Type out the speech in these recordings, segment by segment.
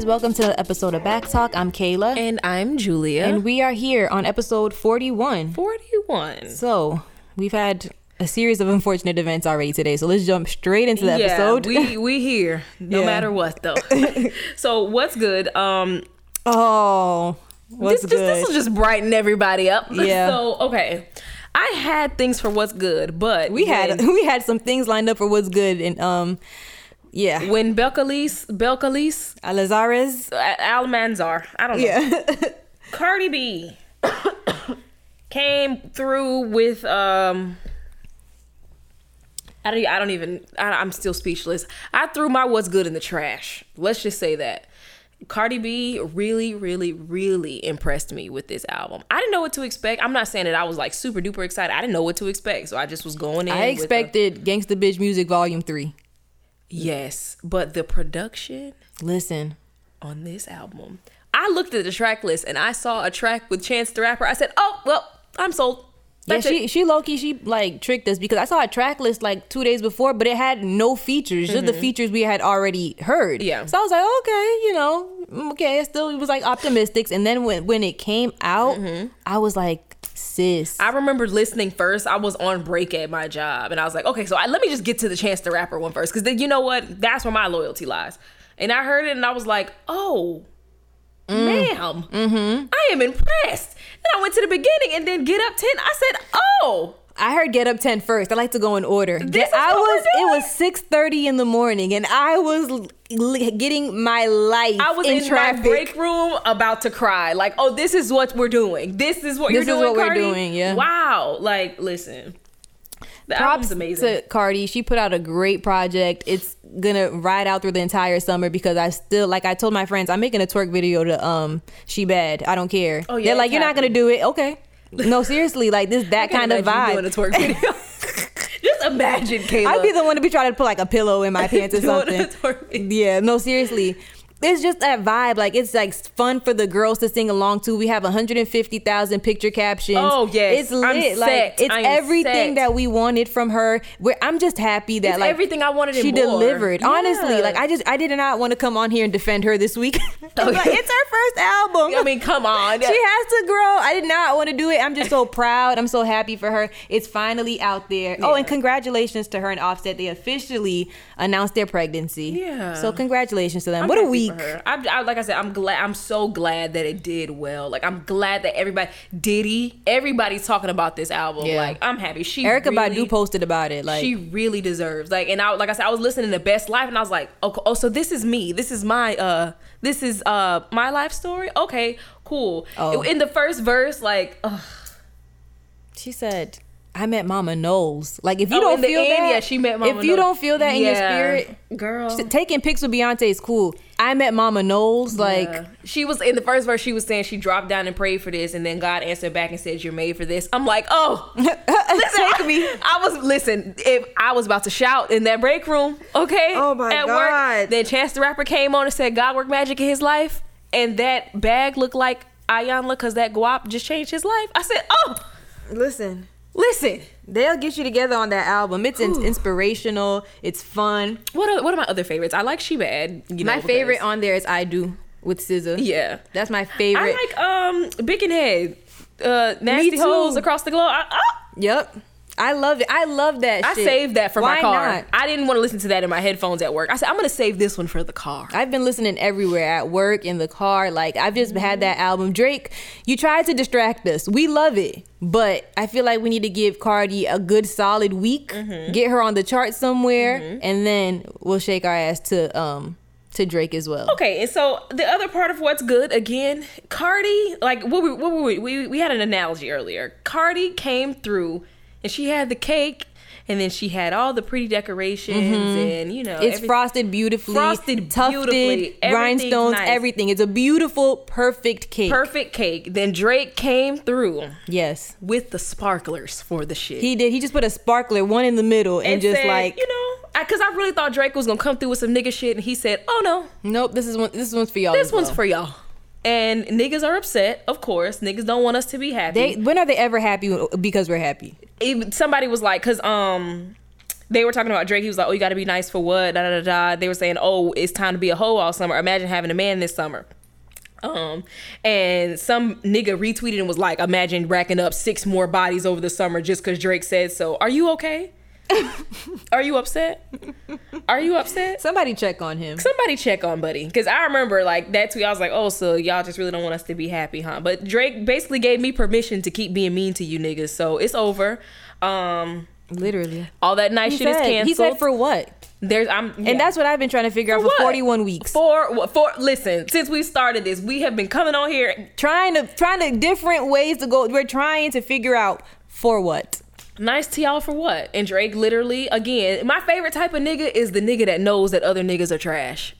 guys, welcome to the episode of Back Talk. I'm Kayla. And I'm Julia. And we are here on episode 41. 41. So, we've had a series of unfortunate events already today. So, let's jump straight into the yeah, episode. we we here no Yeah. matter what though. so what's good? Um oh, what's this, good? This, this will just brighten everybody up. Yeah. So okay. I had things for what's good, but we had when, we had some things lined up for what's good and um yeah. when Belcalis Belcalis Alazares. Almanzar, I don't know. Yeah. Cardi B came through with um I don't, I don't even I, I'm still speechless. I threw my what's good in the trash. Let's just say that. Cardi B really, really, really impressed me with this album. I didn't know what to expect. I'm not saying that I was like super duper excited. I didn't know what to expect, so I just was going in. I with a- expected Gangsta Bitch Music Volume 3. Yes, but the production Listen. on this album. I looked at the track list and I saw a track with Chance the Rapper. I said, "Oh, well, I'm sold." Yeah, she it. she low key she like tricked us because I saw a track list like two days before, but it had no features, just the features we had already heard. Mm-hmm. Yeah. So I was like, okay, you know, mm, okay. It still it was like optimistics, and then when when it came out, I was like, sis, Mm-hmm. I remember listening first. I was on break at my job, and I was like, "Okay, so I, let me just get to the Chance the Rapper one first, because then you know what? That's where my loyalty lies." And I heard it, and I was like, "Oh, ma'am, I am impressed." Then I went to the beginning, and then Get Up Ten. I said, "Oh." I heard Get Up 10 first. I like to go in order. This is I was it was six thirty in the morning, and I was getting my life I was in, in, traffic. my break room about to cry. Like, oh, this is what we're doing. This is what This you're is doing. what we're doing, yeah. Wow. Like, listen. The props amazing. to Cardi. She put out a great project. It's gonna ride out through the entire summer because I still like I told my friends I'm making a twerk video to um She Bad. I don't care. Oh, yeah, They're like you're not gonna do it. Okay. No, seriously, like this that kind of vibe. Doing a twerk video. Just imagine, Kayla. I'd be the one to be trying to put like a pillow in my pants or something. Yeah, no, seriously. It's just that vibe. Like it's like fun for the girls to sing along to. We have 150,000 picture captions. Oh, yes. it's lit. Like it's everything set. that we wanted from her. Where I'm just happy that It's like everything I wanted She delivered. Honestly, like I just I did not want to come on here and defend her this week. Oh, It's like, it's her first album. I mean, come on. She has to grow. I did not want to do it. I'm just so proud. I'm so happy for her. It's finally out there. Oh, and congratulations to her and Offset. They officially announced their pregnancy. Yeah. So congratulations to them. I'm what a week. For her. I'm, I, like I said, I'm glad. I'm so glad that it did well. Like I'm glad that everybody, Diddy, everybody's talking about this album. Yeah. Like I'm happy. She Erykah really, Badu posted about it. Like she really deserves. Like, and I, like I said, I was listening to Best Life, and I was like, oh, oh, so this is me. This is my, uh, this is uh my life story. Okay, cool. Oh. In the first verse, like, ugh. she said, I met Mama Knowles. Like if you Oh, don't feel end, that, yeah, she met Mama if you Knowles. don't feel that in your spirit, girl. taking pics with Beyonce is cool. I met Mama Knowles. Like Yeah. she was in the first verse. She was saying she dropped down and prayed for this, and then God answered back and said, "You're made for this." I'm like, oh, listen, Take I, me. I was listen. If I was about to shout in that break room, okay, Oh my at God. work, then Chance the Rapper came on and said, "God worked magic in his life," and that bag looked like Iyanla because that guap just changed his life. I said, oh, listen. Listen. They'll get you together on that album. It's in- inspirational. It's fun. What are, what are my other favorites? I like She Bad. You know, my favorite because- on there is I Do with SZA. yeah. That's my favorite. I like um Bickenhead, uh, nasty holes across the globe. I, I, Yep. I love it. I love that I shit. saved that for Why my car. not? I didn't want to listen to that in my headphones at work. I said I'm gonna save this one for the car. I've been listening everywhere at work, in the car. Like, I've just had that album. Drake, you tried to distract us. We love it. But I feel like we need to give Cardi a good solid week, Mm-hmm. get her on the chart somewhere, and then we'll shake our ass to um to Drake as well. Okay, and so the other part of what's good again, Cardi, like what we what were we, we we had an analogy earlier. Cardi came through and she had the cake and then she had all the pretty decorations mm-hmm. and you know It's every- frosted beautifully, Frosted tufted, beautifully. Rhinestones, nice. everything. It's a beautiful, perfect cake. perfect cake. Then Drake came through Yes. with the sparklers for the shit. He did. He just put a sparkler, one in the middle, and, just said, like, you know, because I, really thought Drake was gonna come through with some nigga shit, and he said, "Oh no, nope, this is one. This one's for y'all. this one's well." for y'all." And niggas are upset, of course. Niggas don't want us to be happy. They when are they ever happy because we're happy? Even somebody was like, "Cause um, they were talking about Drake. He was like, "Oh, you got to be nice for what?" Da da da. They were saying, "Oh, it's time to be a hoe all summer. Imagine having a man this summer." Um, and some nigga retweeted and was like, "Imagine racking up six more bodies over the summer just because Drake said so." Are you okay? Are you upset? Are you upset? Somebody check on him. Somebody check on Buddy, because I remember like that tweet. I was like, "Oh, so y'all just really don't want us to be happy, huh?" But Drake basically gave me permission to keep being mean to you niggas, so it's over. Um, Literally. all that nice He shit is said, canceled. he said for what? There's I'm yeah. And that's what I've been trying to figure out for what? 41 weeks. for for listen. Since we started this, we have been coming on here. trying to trying to different ways to go. We're trying to figure out for what. Nice to y'all for what? And Drake literally again. My favorite type of nigga is the nigga that knows that other niggas are trash.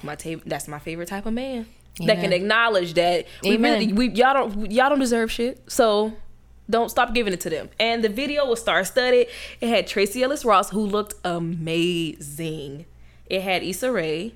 My ta- that's my favorite type of man that can acknowledge that we Amen. really we y'all don't y'all don't deserve shit. So don't stop giving it to them. And the video was star studded. It had Tracee Ellis Ross who looked amazing. It had Issa Rae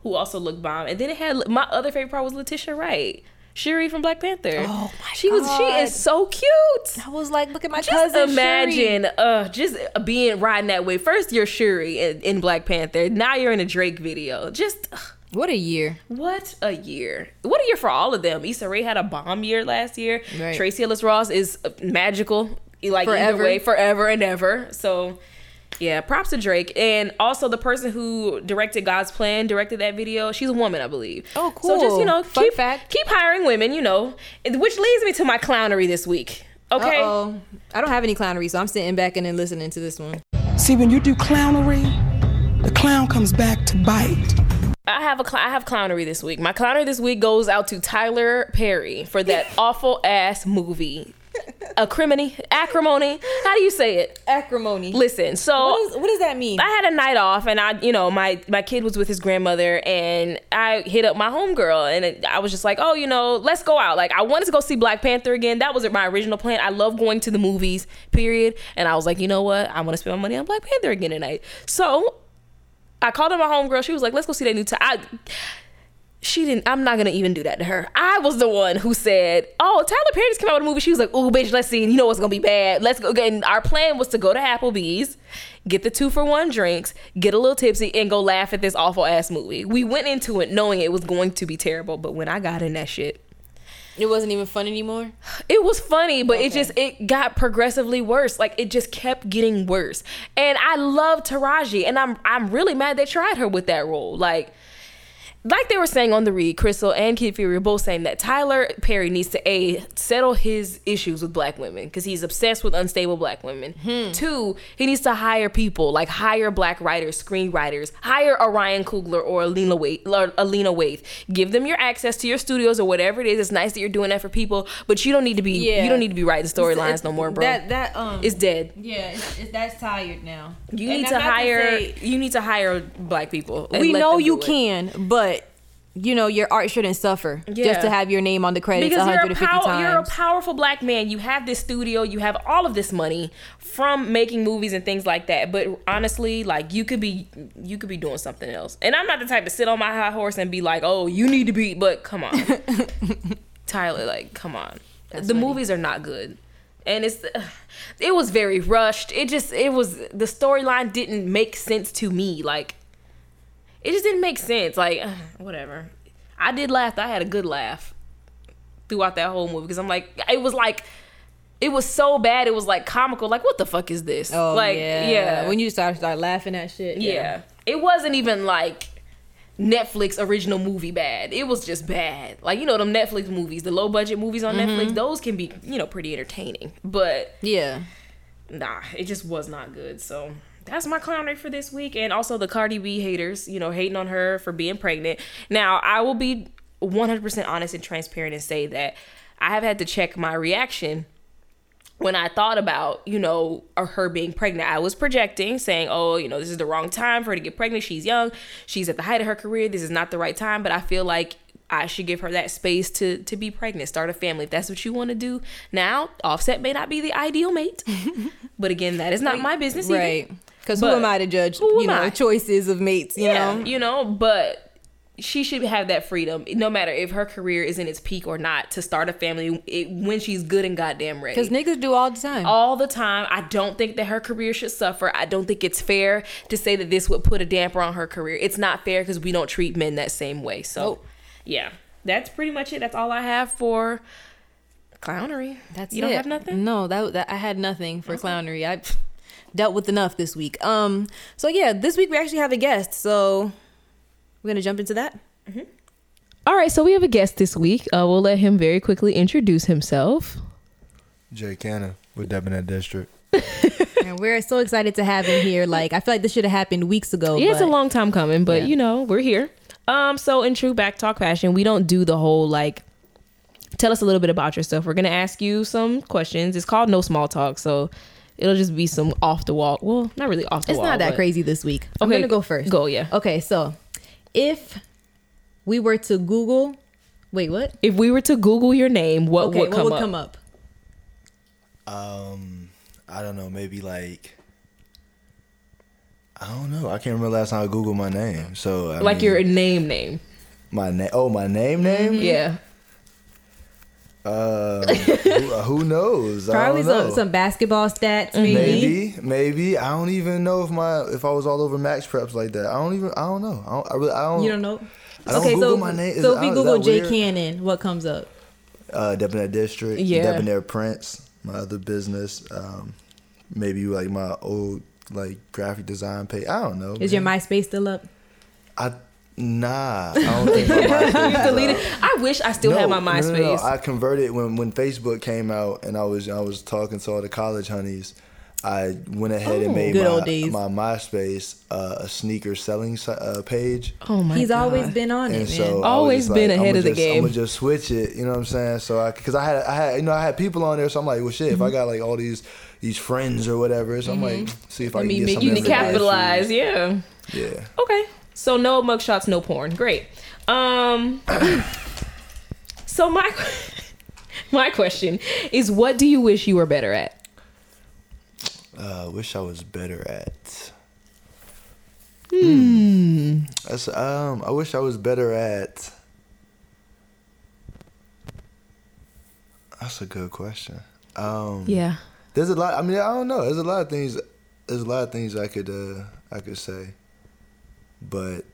who also looked bomb, and then it had my other favorite part was Letitia Wright. Shuri from Black Panther. Oh my she was she is so cute. I was like, look at my Just cousin. imagine, Shuri. uh, just being riding that way. First, you're Shuri in, in Black Panther. Now you're in a Drake video. Just ugh, What a year. what a year! What a year for all of them. Issa Rae had a bomb year last year. Right. Tracee Ellis Ross is uh, magical, like Forever. way, forever and ever. So. Yeah, props to Drake. And also the person who directed God's Plan, directed that video, she's a woman, I believe. Oh, cool. So just, you know, Fun keep fact. keep hiring women, you know. Which leads me to my clownery this week. Okay. Uh-oh. I don't have any clownery, so I'm sitting back and then listening to this one. See, when you do clownery, the clown comes back to bite. I have a cl- I have clownery this week. My clownery this week goes out to Tyler Perry for that awful ass movie, acrimony, acrimony. How do you say it? Acrimony. Listen, so What, is, what does that mean? I had a night off, and I, you know, my my kid was with his grandmother, and I hit up my homegirl, and it, I was just like, oh, you know, let's go out. Like, I wanted to go see Black Panther again. That wasn't my original plan. I love going to the movies, period. And I was like, you know what? I want to spend my money on Black Panther again tonight. So I called up my homegirl. She was like, let's go see that new. T-. I she didn't. I'm not gonna even do that to her. I was the one who said, "Oh, Tyler Perry just came out with a movie." She was like, "Oh, bitch, let's see. You know what's gonna be bad. Let's go." And our plan was to go to Applebee's, get the two for one drinks, get a little tipsy, and go laugh at this awful ass movie. We went into it knowing it was going to be terrible, but when I got in that shit, It wasn't even fun anymore. it was funny, but it just it got progressively worse. Like it just kept getting worse. And I love Taraji, and I'm I'm really mad they tried her with that role. Like like they were saying on the read, Crissle and Kid Fury were both saying that Tyler Perry needs to a settle his issues with black women because he's obsessed with unstable black women. Two, he needs to hire people like hire black writers, screenwriters, hire a Ryan Coogler or a Lena Waithe, or a Lena Waithe. Give them your access to your studios or whatever it is. It's nice that you're doing that for people, but you don't need to be Yeah. you don't need to be writing storylines no more, bro. That that um. it's dead. yeah, it's, it's, that's tired now. You And need I'm to hire say- you need to hire black people. we know you it. can, but you know your art shouldn't suffer Yeah. just to have your name on the credits because you're a, 150 pow- times. you're a powerful black man. You have this studio. You have all of this money from making movies and things like that. But honestly, like you could be you could be doing something else. And I'm not the type to sit on my high horse and be like, oh, you need to be. But come on, Tyler, like come on. That's the funny. movies are not good. And it's it was very rushed. It just it was the storyline didn't make sense to me. Like it just didn't make sense. Like whatever. I did laugh. I had a good laugh throughout that whole movie because I'm like, it was like, it was so bad. It was like comical. Like, what the fuck is this? oh like, yeah. yeah, When you start start laughing at shit. yeah. It wasn't even like Netflix original movie bad. It was just bad. Like you know them Netflix movies, the low budget movies on Netflix. Mm-hmm. Those can be you know pretty entertaining, but Yeah. nah, it just was not good. So that's my clown clownery for this week. And also the Cardi B haters, you know, hating on her for being pregnant. Now, I will be 100% honest and transparent and say that I have had to check my reaction when I thought about, you know, uh, her being pregnant. I was projecting, saying, oh, you know, this is the wrong time for her to get pregnant. She's young. She's at the height of her career. This is not the right time. But I feel like I should give her that space to to be pregnant, start a family if that's what you want to do. Now, Offset may not be the ideal mate, but again, that is not my business. either. Right. Because who am I to judge? who you know, I? choices of mates. You yeah, know. you know, but she should have that freedom, no matter if her career is in its peak or not, to start a family it, when she's good and goddamn ready. Because niggas do all the time. all the time. I don't think that her career should suffer. I don't think it's fair to say that this would put a damper on her career. It's not fair because we don't treat men that same way. So, Nope. yeah, that's pretty much it. That's all I have for clownery. That's you don't have nothing. No, that, that I had nothing for clownery. I dealt with enough this week. Um, so yeah, this week we actually have a guest. So we're gonna jump into that. All right, so we have a guest this week. Uh, we'll let him very quickly introduce himself. Jayy Cannon with Debonair District. And we're so excited to have him here. Like I feel like this should have happened weeks ago. Yeah, it's a long time coming, but Yeah. you know, we're here. Um, so in true back talk fashion, we don't do the whole like tell us a little bit about yourself. We're gonna ask you some questions. It's called no small talk, so it'll just be some off the wall. Well, not really off the It's wall. It's not that but- crazy this week. I'm gonna go first. Go, yeah. Okay, so if we were to Google, wait, what? If we were to Google your name, what Okay, would what come would up? come up? Um, I don't know, maybe like I don't know. I can't remember last time I googled my name. So I Like mean, your name name. my name. Oh, my name name. Yeah. Uh, who, uh, who knows? Probably know. some, some basketball stats, maybe. Maybe, maybe. I don't even know if my if I was all over Max Preps like that. I don't even. I don't know. I, don't, I really. I don't. You don't know. I don't okay, Google so my name. Is- so if we Google Jayy weird? Cannon, what comes up? uh, Debonair District, Yeah. Debonair Prince, my other business. Um, maybe like my old like graphic design page. I don't know. Is your. MySpace still up? I nah. I don't think my MySpace deleted. I wish I still had my No, no, no, no. MySpace. I converted when when Facebook came out, and I was I was talking to all the college honeys. I went ahead and made Oh, Good my, old days. my MySpace uh, a sneaker selling uh, page. oh my He's God. always been on it, And man. so I Always been like, ahead I'ma of the game. I'm gonna just switch it. You know what I'm saying? So I, because I had, I had, you know, I had people on there. So I'm like, well, shit. If Mm-hmm. I got like all these, these friends or whatever, so I'm like, see if I Let can me get make you of You them can to capitalize, yeah. Yeah. Okay. So no mugshots, no porn. Great. Um So my my question is what do you wish you were better at? Uh, wish I was better at. Hmm. That's um. I wish I was better at. That's a good question. Um, Yeah. There's a lot. I mean, I don't know. There's a lot of things. There's a lot of things I could uh I could say. But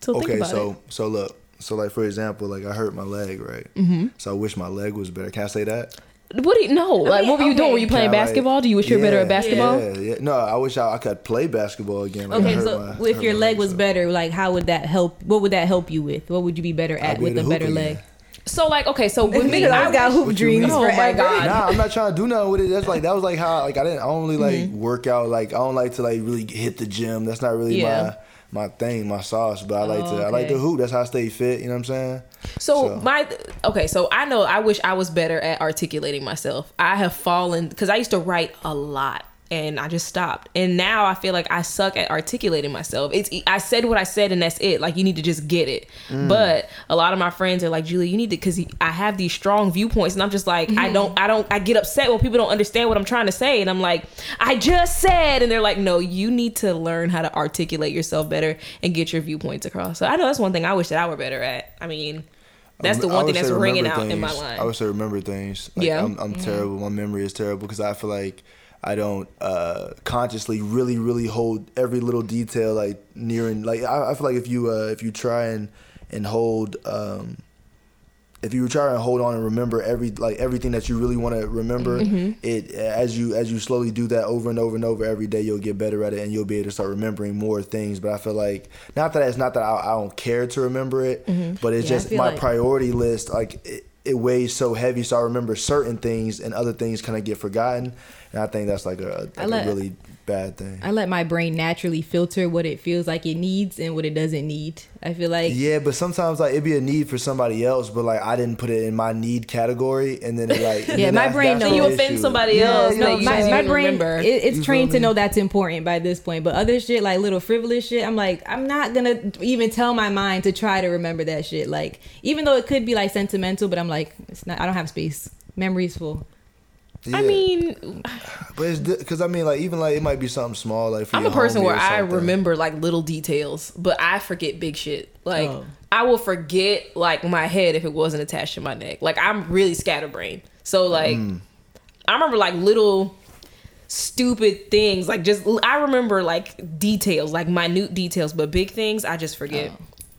So think okay, about so it. so look. So like for example, like I hurt my leg, right? Mm-hmm. So I wish my leg was better. Can I say that? What do you no? Like mean, what were you doing? Were you playing Kinda like- basketball? Do you wish you were better at basketball? Yeah, yeah. No, I wish I, I could play basketball again. Like, Okay, so my- if your my leg was so better, like how would that help? What would that help you with? What would you be better at be with a better hoop leg? again. So like okay, so with me, I always got wish- hoop dreams mean? Oh my. God. Nah, I'm not trying to do nothing with it. That's like that was like how like I didn't I don't really like Mm-hmm. work out like I don't like to like really hit the gym. That's not really Yeah. my my thing, my sauce. But I like Oh, to I like to hoop. That's how I stay fit. You know what I'm saying? So, So- my okay, so I know I wish I was better at articulating myself. I have fallen because I used to write a lot and I just stopped. And now I feel like I suck at articulating myself. It's I said what I said and that's it. Like you need to just get it. Mm. But a lot of my friends are like, Julie, you need to because I have these strong viewpoints and I'm just like, I don't, I don't, I get upset when people don't understand what I'm trying to say. And I'm like, I just said, and they're like, no, you need to learn how to articulate yourself better and get your viewpoints across. So I know that's one thing I wish that I were better at. I mean. That's the one thing that's ringing remember out in my mind. I would say remember things. Like, Yeah. I'm, I'm terrible. My memory is terrible because I feel like I don't uh, consciously really, really hold every little detail like near and like I, I feel like if you uh, if you try and and hold um, if you try and hold on and remember every like everything that you really want to remember, Mm-hmm. it as you as you slowly do that over and over and over every day, you'll get better at it and you'll be able to start remembering more things. But I feel like not that it's not that I, I don't care to remember it, but it's Yeah, just my like- priority list. Like it, it weighs so heavy, so I remember certain things and other things kind of get forgotten. And I think that's like a, I like let- a really bad thing. I let my brain naturally filter what it feels like it needs and what it doesn't need. I feel like Yeah, but sometimes like it'd be a need for somebody else, but like I didn't put it in my need category, and then it like Yeah, my that's- brain that's knows. you offend issue. somebody Yeah, else, you know you my, my brain remember. it, it's You trained to know that's important by this point but other shit like little frivolous shit i'm like i'm not gonna even tell my mind to try to remember that shit like even though it could be like sentimental but i'm like it's not i don't have space memories full I mean, But it's because I mean, like even like it might be something small. Like for I'm a person where I remember like little details, but I forget big shit. Like Oh. I will forget like my head if it wasn't attached to my neck. Like I'm really scatterbrained. So like Mm. I remember like little stupid things. Like just I remember like details, like minute details, but big things I just forget.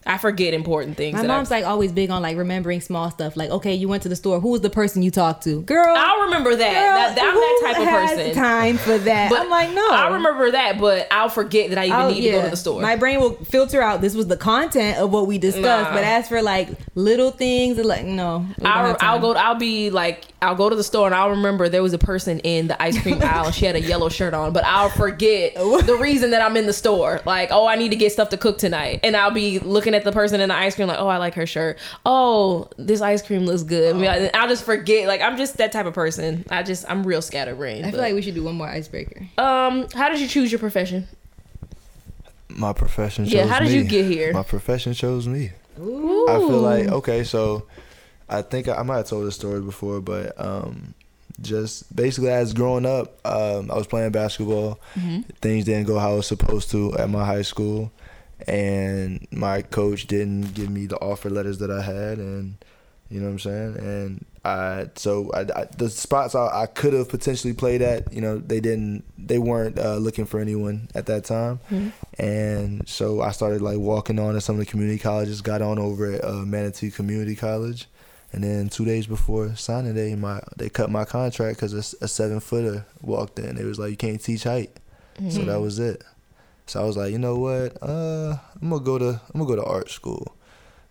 I forget important things. My mom's I, like always big on like remembering small stuff. Like, okay, you went to the store. Who was the person you talked to? Girl, I'll remember that. girl, that, that I'm that type of person. Time for that? But I'm like, no. I remember that, but I'll forget that I even I'll- need to go to the store. My brain will filter out. This was the content of what we discussed. Nah. But as for like little things, like no, I'll, I'll go. I'll be like, I'll go to the store and I'll remember there was a person in the ice cream aisle. and She had a yellow shirt on, but I'll forget the reason that I'm in the store. Like, oh, I need to get stuff to cook tonight, and I'll be looking at the person in the ice cream like, oh, I like her shirt. Oh, this ice cream looks good. I mean, I'll just forget. Like, I'm just that type of person. I just, I'm real scatterbrained. I feel like we should do one more icebreaker. um, how did you choose your profession? My profession. Chose Yeah, how did me. you get here? My profession chose me. Ooh. I feel like okay, so I think I, I might have told this story before, but um, just basically as growing up, um, I was playing basketball. Mm-hmm. Things didn't go how it was supposed to at my high school, and my coach didn't give me the offer letters that I had, and you know what I'm saying. And I so I, I the spots I, I could have potentially played at, you know, they didn't, they weren't uh, looking for anyone at that time, and so I started like walking on to some of the community colleges. Got on over at uh, Manatee Community College, and then two days before signing day, my they cut my contract because a, a seven footer walked in. It was like you can't teach height, so that was it. So I was like, you know what? Uh, I'm gonna go to I'm gonna go to art school.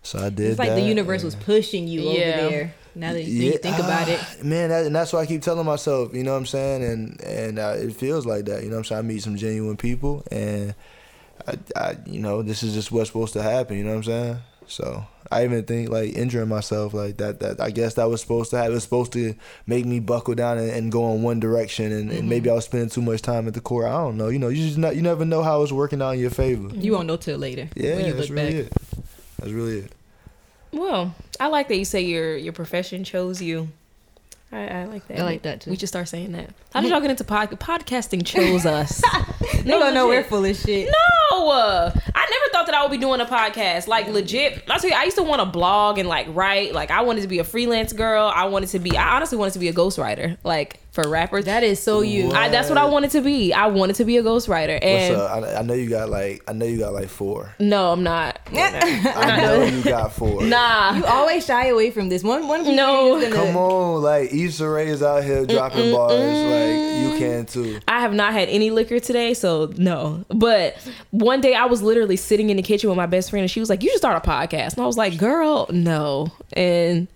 So I did. It's like the universe was pushing you Yeah. over there. Now that you, you think about it, ah, man, that, and that's why I keep telling myself. You know what I'm saying? And and uh, it feels like that. You know what I'm saying? I meet some genuine people, and I, I, you know, this is just what's supposed to happen. You know what I'm saying? So I even think like injuring myself like that. That I guess that was supposed to have. It was supposed to make me buckle down and, and go in one direction, and, and maybe mm-hmm. I was spending too much time at the court. I don't know. You know, you just not, you never know how it's working out in your favor. you won't know till later. Yeah, when you that's look really back. it. That's really it. Well, I like that you say your your profession chose you. I, I like that. I like that, too. We should start saying that. How did y'all get into pod- podcasting? Chose us. They don't know we're full of shit. No, I never thought that I would be doing a podcast. Like legit, I tell you, I used to want to blog and like write. Like I wanted to be a freelance girl. I wanted to be. I honestly wanted to be a ghostwriter. Like for rappers. That is so you. What? I, that's what I wanted to be. I wanted to be a ghostwriter. What's And up? I, I know you got like I know you got like four. no, I'm not. I know you got four. Nah. You always shy away from this. One one No. gonna- Come on, like Issa Rae is out here dropping bars, like you can too. I have not had any liquor today, so no. But one day I was literally sitting in the kitchen with my best friend, and she was like, "You should start a podcast." And I was like, "Girl, no." And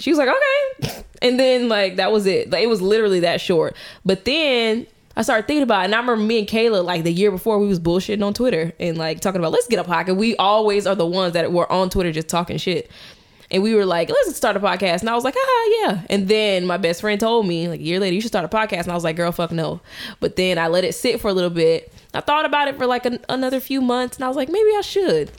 she was like, "Okay." And then like that was it. Like it was literally that short. But then I started thinking about it, and I remember me and Kayla like the year before we was bullshitting on Twitter and like talking about let's get a podcast. We always are the ones that were on Twitter just talking shit. And we were like, let's start a podcast. And I was like, ah, yeah. And then my best friend told me, like a year later, you should start a podcast. And I was like, girl, fuck no. But then I let it sit for a little bit. I thought about it for like an, another few months. And I was like, maybe I should.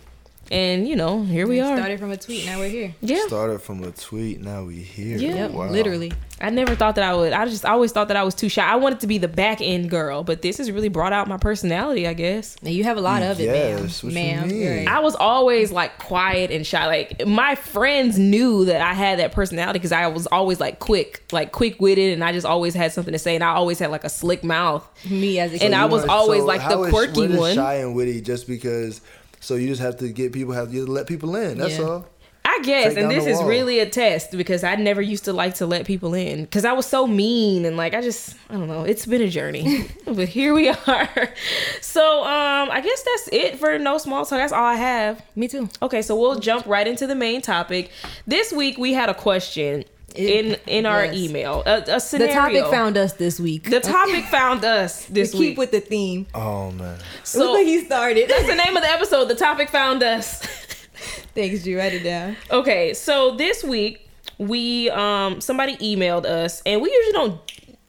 And, you know, here we are. Started from a tweet. Now we're here. Yeah. Started from a tweet, now we here. Yeah. Yep, Wow. literally. I never thought that I would. I just I always thought that I was too shy. I wanted to be the back end girl, but this has really brought out my personality, I guess. Now you have a lot of it, Yes, what ma'am. you Ma'am, mean? right. I was always like quiet and shy. Like my friends knew that I had that personality because I was always like quick, like quick witted, and I just always had something to say. And I always had like a slick mouth. Me as a And. I was want- always, like, the how is- quirky what is one. Shy and witty, just because. So you just have to get people have you let people in. That's Yeah. all. I guess, Take and down this is wall. really a test because I never used to like to let people in because I was so mean and like I just I don't know. It's been a journey, but here we are. So um, I guess that's it for no small talk. That's all I have. Me too. Okay, so we'll jump right into the main topic. This week we had a question in in our Yes. email. A, a The topic found us this week. the topic found us We this keep week. with the theme. Oh man. so Look like he started. that's the name of the episode. The topic found us. Thanks, G. Write it down. Okay, so this week we um somebody emailed us and we usually don't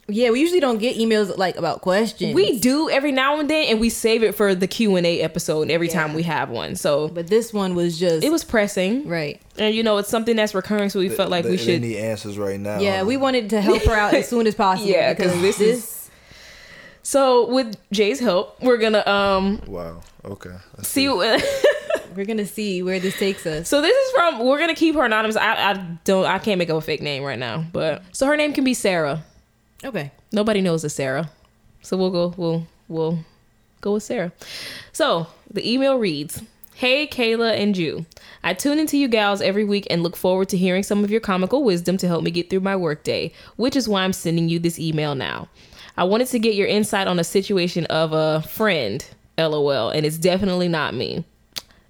Yeah, we usually don't get emails like about questions. We do every now and then, and we save it for the Q and A episode every time we have one. So but this one was just it was pressing, right. and you know it's something that's recurring, so we felt like They- we should. need answers right now. Yeah, we wanted to help her out as soon as possible. Yeah, 'cause because this this, is- So with Jayy's help, we're gonna um Wow. Okay. Let's see. we're gonna see where this takes us. so this is from. We're gonna keep her anonymous. I, I don't. I can't make up a fake name right now, but so her name can be Sarah. Okay. Nobody knows a Sarah, so we'll go. We'll we'll go with Sarah. So the email reads. Hey, Kayla and Jew. I tune into you gals every week and look forward to hearing some of your comical wisdom to help me get through my workday, which is why I'm sending you this email now. I wanted to get your insight on a situation of a friend, lol, and it's definitely not me.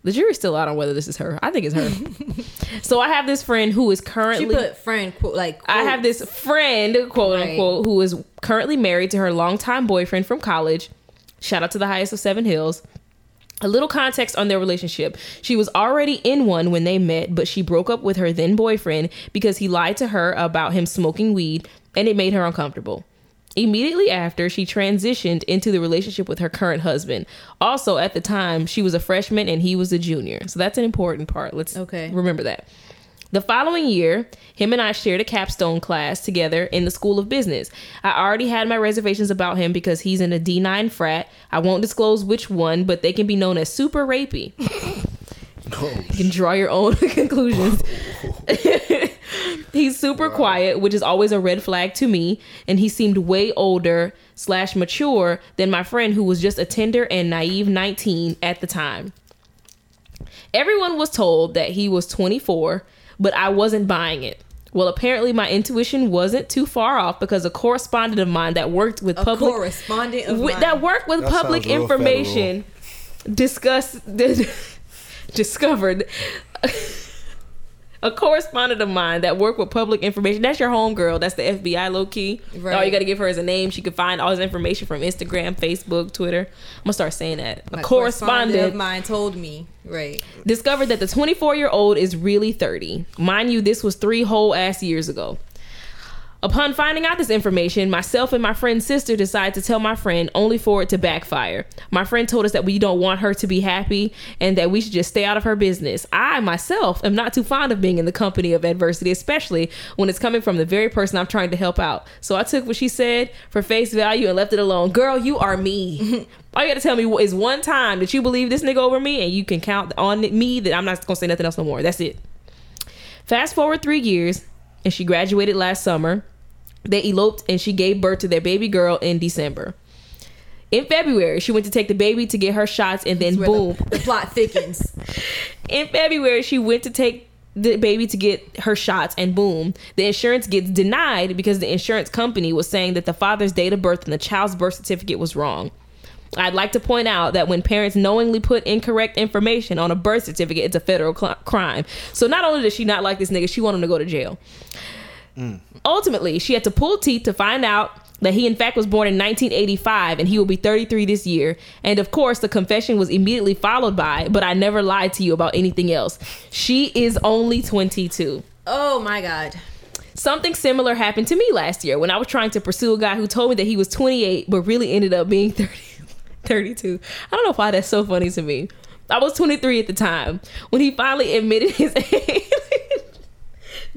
The jury's still out on whether this is her. I think it's her. so I have this friend who is She currently put friend quote like I have this friend, quote Right. unquote, who is currently married to her longtime boyfriend from college. Shout out to the highest of Seven Hills. A little context on their relationship. She was already in one when they met, but she broke up with her then boyfriend because he lied to her about him smoking weed and it made her uncomfortable. Immediately after, she transitioned into the relationship with her current husband. Also, at the time, she was a freshman and he was a junior. So that's an important part. Let's Okay. remember that. The following year, him and I shared a capstone class together in the School of Business. I already had my reservations about him because he's in a D9 frat. I won't disclose which one, but they can be known as super rapey. you can draw your own conclusions. he's super quiet, which is always a red flag to me, and he seemed way older slash mature than my friend who was just a tender and naive 19 at the time. Everyone was told that he was 24, but I wasn't buying it. Well, apparently my intuition wasn't too far off because a correspondent of mine that worked with a public correspondent of with, mine. that worked with That public sounds real information discussed discovered a correspondent of mine that worked with public information. That's your homegirl. That's the FBI low key. All Right. you got to give her is a name. She could find all his information from Instagram, Facebook, Twitter. I'm gonna start saying that. A My correspondent of mine told me right. discovered that the 24 year old is really 30. Mind you, this was three whole ass years ago. Upon finding out this information, myself and my friend's sister decided to tell my friend only for it to backfire. My friend told us that we don't want her to be happy and that we should just stay out of her business. I myself am not too fond of being in the company of adversity, especially when it's coming from the very person I'm trying to help out. So I took what she said for face value and left it alone. Girl, you are me. All you got to tell me is one time that you believe this nigga over me, and you can count on me that I'm not gonna say nothing else no more. That's it. Fast forward three years, and she graduated last summer. They eloped, and she gave birth to their baby girl in December. In February, she went to take the baby to get her shots, and then boom. the, the plot thickens. In February, she went to take the baby to get her shots, and boom, the insurance gets denied because the insurance company was saying that the father's date of birth and the child's birth certificate was wrong. I'd like to point out that when parents knowingly put incorrect information on a birth certificate, it's a federal cl- crime. So not only does she not like this nigga, she want him to go to jail. Ultimately, she had to pull teeth to find out that he in fact was born in 1985 and he will be 33 this year. And of course, the confession was immediately followed by, "But I never lied to you about anything else." She is only 22. Oh my god. Something similar happened to me last year when I was trying to pursue a guy who told me that he was 28 but really ended up being 30, 32. I don't know why that's so funny to me. I was 23 at the time when he finally admitted his age.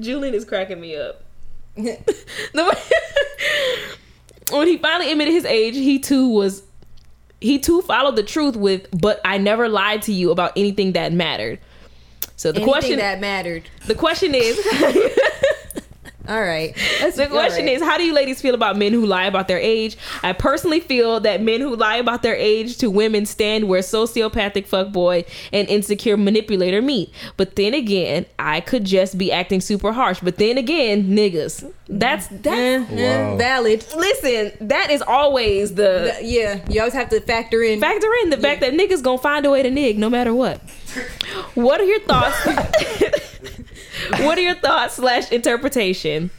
Julian is cracking me up. When he finally admitted his age, he too was he too followed the truth with but I never lied to you about anything that mattered. So the Anything question that mattered. the question is All right. That's, The question is, how do you ladies feel about men who lie about their age? I personally feel that men who lie about their age to women stand where sociopathic fuckboy and insecure manipulator meet. But then again, I could just be acting super harsh. But then again, niggas. That's that's eh, eh, Wow. valid. listen, that is always the Th- Yeah, you always have to factor in. factor in the fact that niggas gonna find a way to nig no matter what. What are your thoughts? what are your thoughts slash interpretation?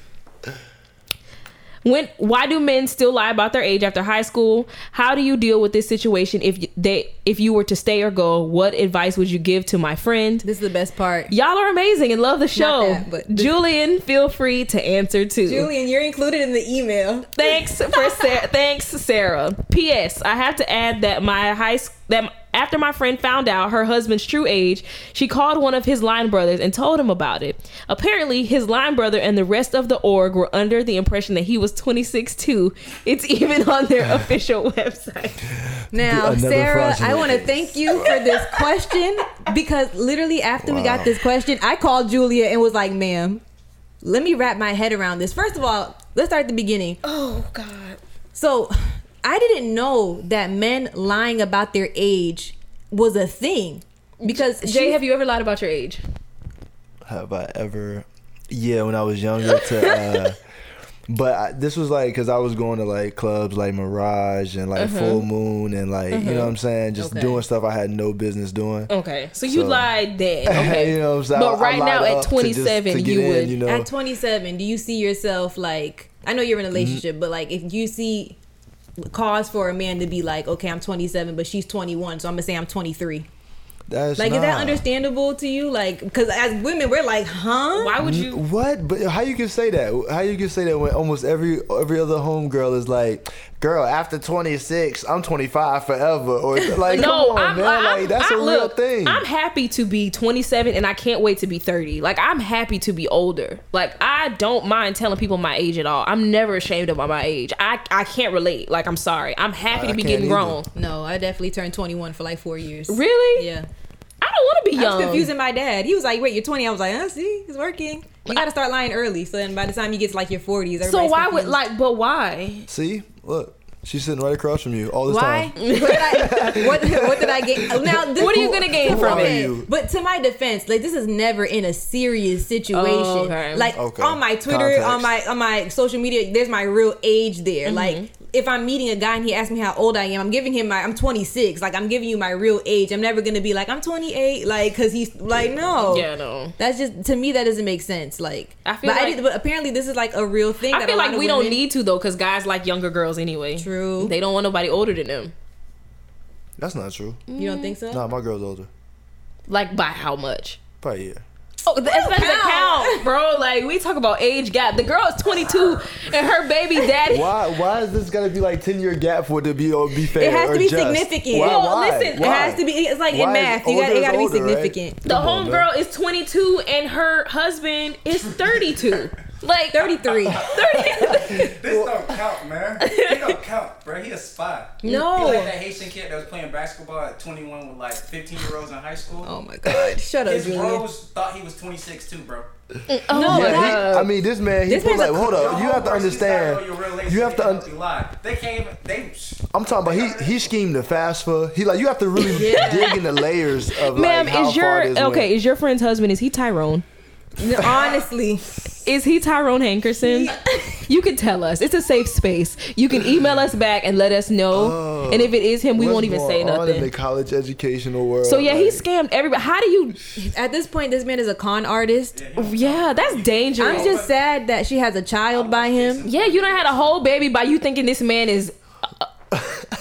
When why do men still lie about their age after high school? How do you deal with this situation if they if you were to stay or go? What advice would you give to my friend? This is the best part. Y'all are amazing and love the show. that, but Julian, feel free to answer too. Julian, you're included in the email. Thanks for Sarah. Thanks, Sarah. P.S. I have to add that my high that after my friend found out her husband's true age, she called one of his line brothers and told him about it. Apparently, his line brother and the rest of the org were under the impression that he was 26 too. It's even on their official website. Now, Another Sarah, I want to thank you for this question because literally after we got this question, I called Julia and was like, "Ma'am, let me wrap my head around this. First of all, let's start at the beginning. Oh God. So, I didn't know that men lying about their age was a thing because Jayy, she- have you ever lied about your age? Have I ever? Yeah, when I was younger. To, uh, but I, this was like because I was going to like clubs like Mirage and like Full Moon and like you know what I'm saying, just Okay. doing stuff I had no business doing. Okay, so you So- lied then. Okay, you know what I'm saying? But I- I right now at up to just- 27, to get you in, would. you know. at 27, do you see yourself like I know you're in a relationship, Mm-hmm. but like if you see cause for a man to be like, okay, I'm 27, but she's 21, so I'm gonna say I'm 23. That's Like, is that understandable to you? Like, because as women, we're like, huh? Why would you? What? But how you can say that? How you can say that when almost every every other homegirl is like, girl, after 26, I'm 25 forever, or like, No, come on, I'm, man, I'm, like that's I- a real look, thing. I'm happy to be 27 and I can't wait to be 30. Like I'm happy to be older. Like I don't mind telling people my age at all. I'm never ashamed about my age. I I can't relate. Like I'm sorry. I'm happy I to be getting either. grown. No, I definitely turned 21 for like four years. Really? Yeah. I don't want to be I young. was confusing my dad. He was like, wait, you're 20. I was like, uh, see, it's working. You got to start lying early. So then by the time you get to like your 40s, So everybody's why would like? But why? See, look, she's sitting right across from you all this Why? time. what, did I, what, what did I get? Now, this, What are you gonna gain from are it? But to my defense, like this is never in a serious situation. Oh, okay. Like Okay. on my Twitter, Context. on my on my social media, there's my real age Mm-hmm. there. Like if I'm meeting a guy and he asks me how old I am, I'm giving him my I'm 26. Like I'm giving you my real age. I'm never gonna be like I'm 28. Like because he's like no. Yeah, no. That's just to me that doesn't make sense. Like I feel but, like- did, but apparently this is like a real thing. I that feel like of we don't need to though, because guys like younger girls anyway. True. They don't want nobody older than them. That's not true. You don't think so? Nah, my girl's older. Like by how much? Probably a year. Oh, that doesn't count. count, bro. Like we talk about age gap. The girl is 22 and her baby daddy. Why? Why is this gonna be like 10 year gap for it to be or be fair? It has to be just? significant. Why? Well, why? listen, it It has to be. It's like in Why is math. You got older it. Got to be is older, right? significant. The Come on, homegirl man. is 22 and her husband is 32. Like 33. 30. This don't count, man. He don't count, bro. He a spy. No. He like that Haitian kid that was playing basketball at 21 with like 15 year olds in high school. Oh my god! Shut up, His Julia. bros thought he was 26 too, bro. Mm, no, oh, Yeah, that- he, I mean, this man, he This put like, hold up, Your you have to homeboys, you start understand. know your real You have to. Un- age, lie. They can't. They. I'm talking about he he schemed the fast for. He like you have to really dig in the layers of Ma'am, like how is far your this okay, went. is your friend's husband is he Tyrone? honestly, Is he Tyrone Hankerson? You can tell us. It's a safe space. You can email us back and let us know. Oh. and if it is him, we won't even going say on In the college educational world. So yeah, he scammed everybody. How do you? at this point, this man is a con artist. Yeah, that's dangerous. I'm just sad that she has a child by him. yeah, you done had a whole baby by you thinking this man is. Uh, uh,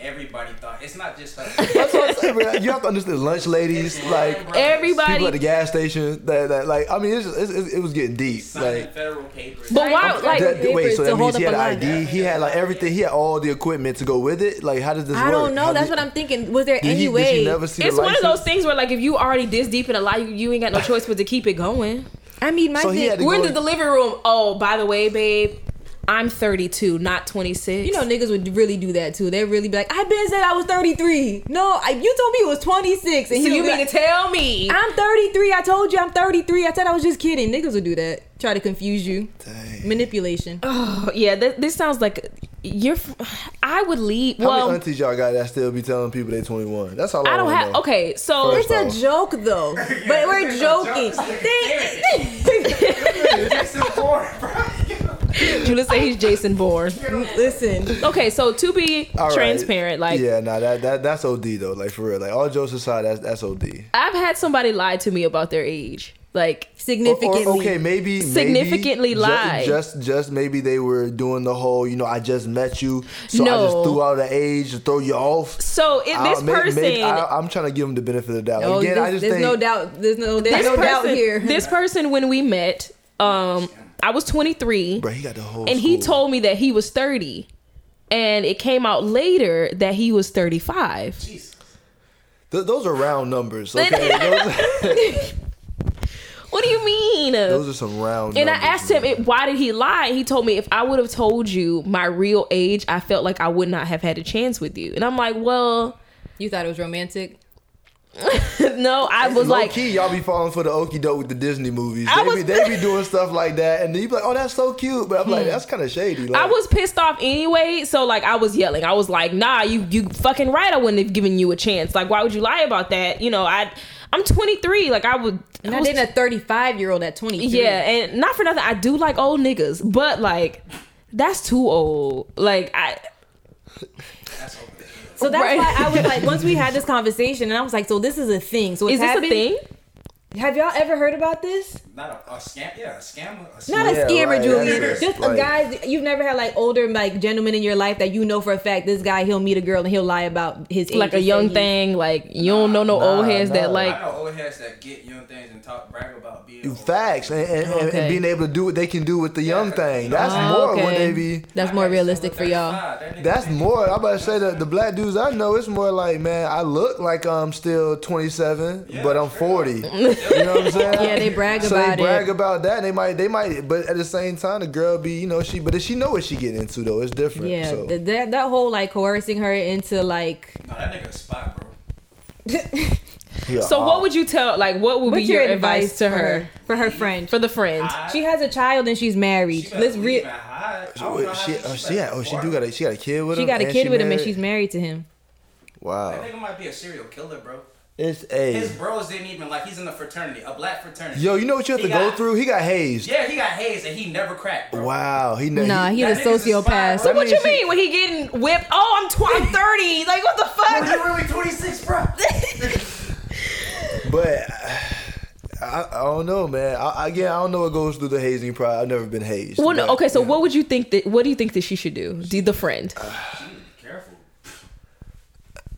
everybody thought it's not just her. That's what I'm saying, man. You have to understand, lunch ladies, like people Everybody. at the gas station. That, that like, I mean, it's, it's, it's, it was getting deep. Signing Like, federal papers. But why? Like, that, wait, so to that hold means he up had a line. ID. He had like everything. He had all the equipment to go with it. Like, how does this I work? don't know. How That's did- what I'm thinking. Was there any he, did way? she never see it's the one of those things where like if you already this deep in a lie, you, you ain't got no choice but to keep it going. I mean, my So he thing. We're in go- the delivery room. Oh, by the way, babe, I'm 32, not 26. You know, niggas would really do that too. They'd really be like, "I been said I was 33. No, I, you told me it was 26." And so you would be mean like, to tell me? I'm 33. I told you I'm 33. I said I was just kidding. Niggas would do that. Try to confuse you. Dang. Manipulation. Oh, yeah, th- this sounds like you're. f- I would leave. How Well, many aunties y'all got that still be telling people they 21? That's all I, I don't wanna have. know. Okay, so First It's a joke though. but we're it's a joking. joke. They- Jason Bourne. Julia say he's Jason Bourne. Listen. Okay, so to be All right. transparent, like yeah, nah, that, that that's OD though. Like for real, like all jokes aside, that's that's OD. I've had somebody lie to me about their age. Like Significantly. Or, okay, maybe Significantly maybe, ju- lie. Just, just maybe they were doing the whole, you know, I just met you, so I just threw out the age to throw you off. so, if I- this may- person, maybe- I, am trying to give them the benefit of the doubt. Oh, Again, this- I just there's think no doubt. There's no, there's this no doubt here. this person, when we met, um, I was 23, bro, he got the whole. and he told me that he was 30, and it came out later that he was 35. Jesus. Th- those are round numbers. Okay, What do you mean? those are some round. Numbers. And I asked him, it, why did he lie? And he told me if I would have told you my real age, I felt like I would not have had a chance with you. And I'm like, well, you thought it was romantic. no, I was Low like, key, y'all be falling for the okey doke with the Disney movies. I They, was- be, they be doing stuff like that, and then you be like, "Oh, that's so cute," but I'm like, hmm. "That's kind of shady." Like, I was pissed off anyway, so like I was yelling. I was like, "Nah, you you fucking right. I wouldn't have given you a chance. Like, why would you lie about that? You know, I I'm 23. Like, I would. And I I was- dated a 35 year old at 23. yeah, and not for nothing. I do like old niggas, but like, that's too old. Like, I So that's Right. why I was like, once we had this conversation, and I was like, so this is a thing. So it's is this happened? a thing? Have y'all ever heard about this? Not a, a scam. Yeah, a scam. A scam. Not Yeah, a scammer, right, Julian. that's Just right. a guy. You've never had like older like gentlemen in your life that you know for a fact this guy he'll meet a girl and he'll lie about his age. Like a young he- thing. Like you don't know no Nah, old heads that nah. like. I know old heads that get young things and talk brag about being old. Facts and, and, and- Okay. and being able to do what they can do with the young Yeah. thing. That's Oh, more okay. what they be. That's more realistic for y'all. That That's more. I'm about to say that the black dudes I know, it's more like, man, I look like I'm still 27, Yeah, but I'm straight up. 40. you know what I'm saying? Yeah, they brag so about they brag it. about that. And they might, they might, but at the same time, the girl be, you know, she, but if she know what she getting into though, it's different. Yeah, So. th- that that whole like coercing her into like. No, that nigga spot, bro. yeah, So uh, what would you tell? Like, what would What's be your, advice, to for her for her friend? for the friend? I- She has a child and she's married. She Let's leave re- and hide. I So don't wait, know how she, she oh, she, better yeah, oh, she do got a, she got a kid with She him. got a kid she with him and she's married to him. wow. That nigga might be a serial killer, bro. It's a His bros didn't even like. He's in a fraternity, a black fraternity. yo. You know what you have He to go through? He got hazed. Yeah, he got hazed and he never cracked, bro. Wow. He ne- Nah, he, he's a That nigga's a spy, sociopath. bro. What mean, you she- mean when he getting whipped? Oh, I'm tw- I'm 30. Like what the fuck? You're really 26, bro. But I, I don't know, man. I, again, I don't know what goes through the hazing process. I've never been hazed. Well, but, okay. So you know. what would you think that? What do you think that she should do? Do the friend?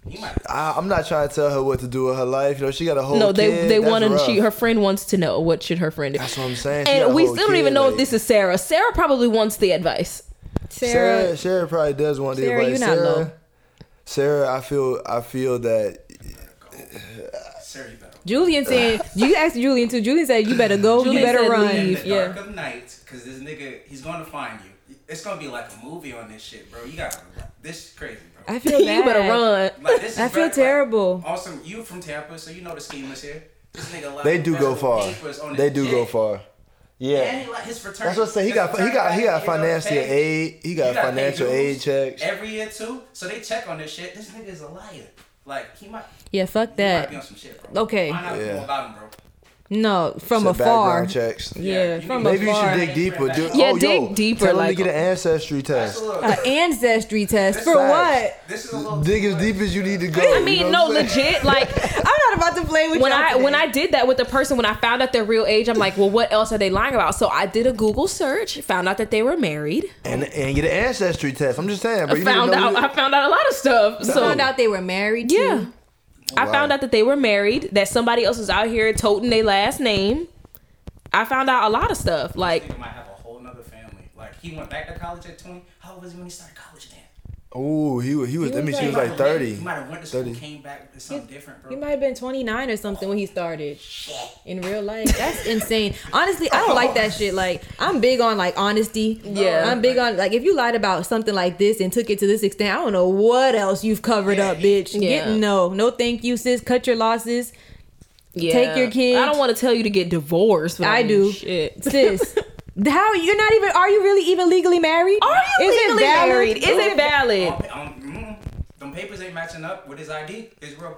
Careful. He might. I, I'm not trying to tell her what to do with her life. You know, she got a whole. no, they kid. they That's want to. She her friend wants to know what should her friend do. That's what I'm saying. She and we whole still don't even know if this is Sarah. Sarah probably wants the advice. Sarah, Sarah, Sarah probably does want the Sarah, advice. you not Sarah, low. Sarah, I feel, I feel that Sarah, you better. Julian said you asked Julian too. Julian said you better go, Julian you better run. In leave. the yeah. dark of night, because this nigga, he's gonna find you. It's gonna be like a movie on this shit, bro. You got this is crazy, bro. I feel you bad. better run. Like this is I feel very- like, terrible. Awesome, you from Tampa, so you know the schemers here. This nigga allowed they do go far. They his do go far. Yeah. And he like his fraternity. That's what I say. He got he got he got financial paid. aid. He got You gotta financial aid checks. every year too. So they check on this shit. This nigga is a liar. Like he might, Yeah, fuck he might be on that. some shit, bro. Okay. Find out Yeah. more about him, bro. No, from Some afar. background checks. Yeah, you from need- Maybe you should dig deeper. Do, Yeah, oh, dig yo, deeper, Tell him like- to get an ancestry test. An ancestry test This for is what? This is a little. Dig as deep as you need to go. I you mean, know no, what I'm legit. Like I'm not about to play with when y'all I today. when I did that with the person, when I found out their real age, I'm like, well, what else are they lying about? So I did a Google search, found out that they were married. And and get an ancestry test. I'm just saying, bro. I You found out I found out a lot of stuff. So found out they were married. Too. Yeah. I found out that they were married, that somebody else was out here toting their last name. I found out a lot of stuff. Like Nigga might have a whole nother family. Like he went back to college at 20. How old was he when he started college then? Oh, he was he was. I mean, she He was was like He thirty. might have went to school, 30. came back with something different, bro. He might have been 29 or something when he started. In real life, that's insane. Honestly, I don't like that oh. shit. Like, I'm big on like honesty. Yeah. I'm big on like if you lied about something like this and took it to this extent, I don't know what else you've covered Yeah, up, he- bitch. Yeah. Get no, no, thank you, sis. Cut your losses, yeah. Take your kids. I don't want to tell you to get divorced. but I mean, do. Shit. sis. How you're not even? Are you really even legally married? Are you Is legally valid? married? Is it valid? Um, um, mm, them papers ain't matching up with his ID. His real.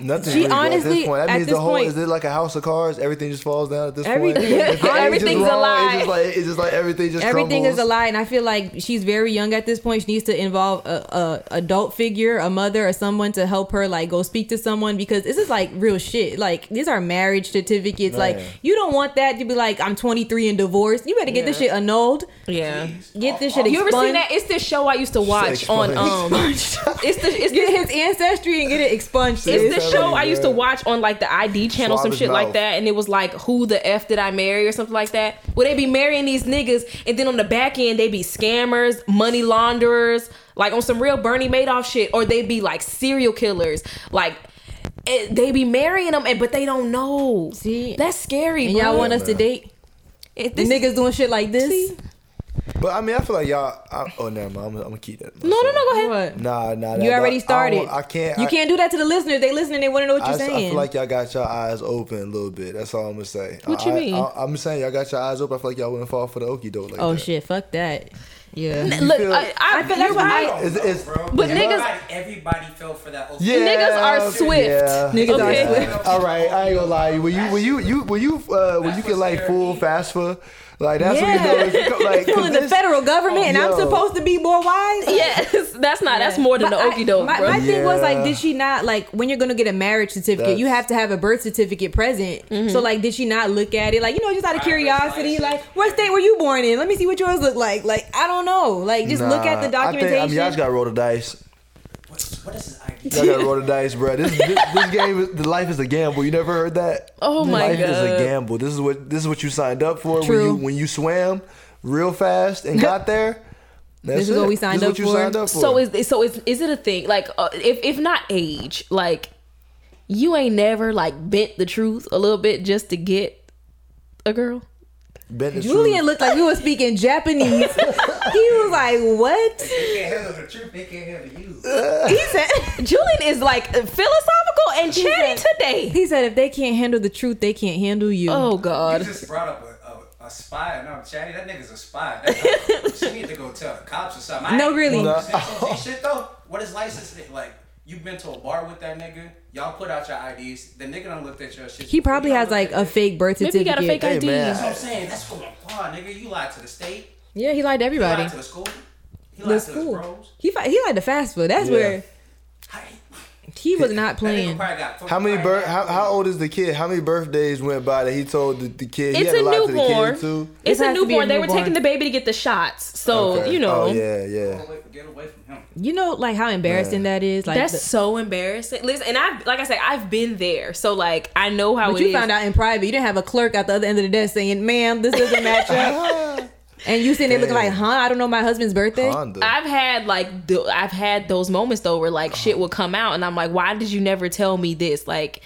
Nothing. She really, bro, at honestly- this point, that at means this the whole point- is it like a house of cards? Everything just falls down at this Everything- point. If the age is a lie. It's just like it's It's just like everything just Everything crumbles. is a lie, and I feel like she's very young at this point. She needs to involve a, a adult figure, a mother, or someone to help her like go speak to someone because this is like real shit. Like these are marriage certificates. Like you don't want that to be like I'm 23 and divorced. You better get this shit annulled. Yeah. Get this shit You ever seen that? It's this show I used to watch on um. It's the it's Get his ancestry and get it expunged. It's the show I used to watch on like the ID channel, Swab some his shit like that, and it was like, "Who the f did I marry?" or something like that. Where they be marrying these niggas, and then on the back end they be scammers, money launderers, like on some real Bernie Madoff shit, or they be like serial killers, like. it- they be marrying them, and but they don't know. See? that's scary. and y'all want us to date It- the this- niggas doing shit like this? See? But I mean, I feel like y'all. I, oh, never mind. I'm, I'm gonna keep that. No, no, no. Go ahead. What? Nah, nah. You nah, already I started. don't- I, can't. You I, can't do that to the listeners. They listening. They want to know what you're just- I saying. feel like y'all got your eyes open a little bit. That's all I'm gonna say. What I, you mean? I, am saying y'all got your eyes open. I feel like y'all wouldn't fall for the okie doke like oh that. shit, fuck that. Yeah. Look, feel- I, I, I feel that's you're why I- right. It's- it's- bro. But niggas- everybody, everybody fell for that. Yeah, Niggas are swift. Yeah. Niggas Okay. are swift. All right, I ain't gonna lie. When you when you you when you uh, when you get like what's full fast for like that's Yeah. what you know. If you come, like 'cause Pulling the federal government, and I'm supposed to be more wise. Yes, that's not. That's more than the But I- okey doke, my, bro. my thing was like, did she not like when you're gonna get a marriage certificate? You have to have a birth certificate present. Mm-hmm. So like, did she not look at it? Like, you know, just out of curiosity, like, what state were you born in? Let me see what yours look like. Like, I don't know. Like, just look at the Nah, I think, documentation. I mean, y'all just gotta roll the dice. What, what is his ID? Y'all gotta roll the dice, bro. This, this this game, is- the life is a gamble. You never heard that? Oh my god. life is a gamble. This is what this is what you signed up for True. when you when you swam real fast and got there. That's This is what we signed this up what for. signed up for. So is so is is it a thing? Like, uh, if if not age, like you ain't never like bent the truth a little bit just to get a girl. Bent Julian truth. looked like we were speaking Japanese. he was like, "What?" They can't handle the truth. They can't handle you. He said. Julian is like philosophical and He chatty said- today. He said, "If they can't handle the truth, they can't handle you." Oh God! You just brought up a, a, a spy. No, Chatty, that nigga's a spy. That's, she need to go tell the cops or something. I No, really. No. shit though. What is license? Like, you've been to a bar with that nigga. Y'all put out your IDs. The nigga done looked at your shit. He probably has like a fake birth certificate. Maybe he got a fake Hey, ID. man. That's what I'm saying. That's going on, nigga. You lied to the state. Yeah, he lied to You everybody. lied to the school. He The lied to his school. bros. He fi- he lied to fast food. That's Yeah. where Hey, he was not playing. How many birth? How, how old is the kid? How many birthdays went by that he told the, the kid? he It's had to a lie to the newborn. kid too. It's It a has to be a newborn. They were taking the baby to get the shots. So Okay. you know. Oh yeah, yeah. Get away, from him. You know, like how embarrassing that is. Like, That's the- so embarrassing. Listen, and I like I said, I've been there, so like I know how but it you is. found out in private. You didn't have a clerk at the other end of the desk saying, "Ma'am, this doesn't match up." and you sitting there looking like, "Huh? I don't know my husband's birthday." Honda. I've had like the, I've had those moments though where like shit would come out, and I'm like, why did you never tell me this? Like,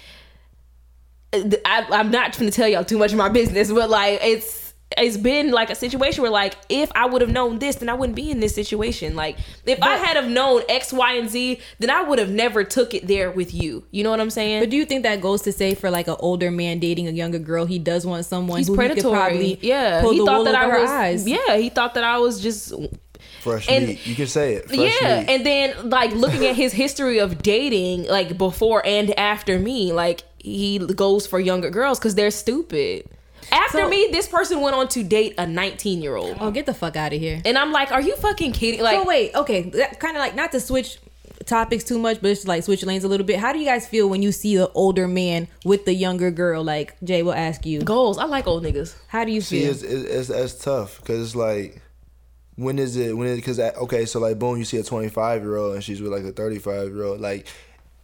uh, I, I'm not trying to tell y'all too much of my business, but like it's it's been like a situation where like if I would have known this, then I wouldn't be in this situation. Like if I had have known X, Y, and Z, then I would have never took it there with you. You know what I'm saying? But do you think that goes to say for like an older man dating a younger girl, he does want someone He's who he predatory. could probably yeah, pull he the thought wool that I over her was. eyes. Yeah, he thought that I was just Fresh And- meat. You can say it. Fresh yeah, meat. and then like looking at his history of dating, like before and after me, like he goes for younger girls because they're stupid. After So- me, this person went on to date a 19 year old, Oh, get the fuck out of here. and I'm like, are you fucking kidding? Like, so wait, okay, kind of like not to switch topics too much, but just like switch lanes a little bit. How do you guys feel when you see the older man with the younger girl? Like Jay will ask you, goals. I like old niggas. how do you See, feel? it's, it's, it's, it's tough because it's like, when is it? When it? Because okay, so like, boom, you see a 25 year old and she's with like a 35 year old. Like,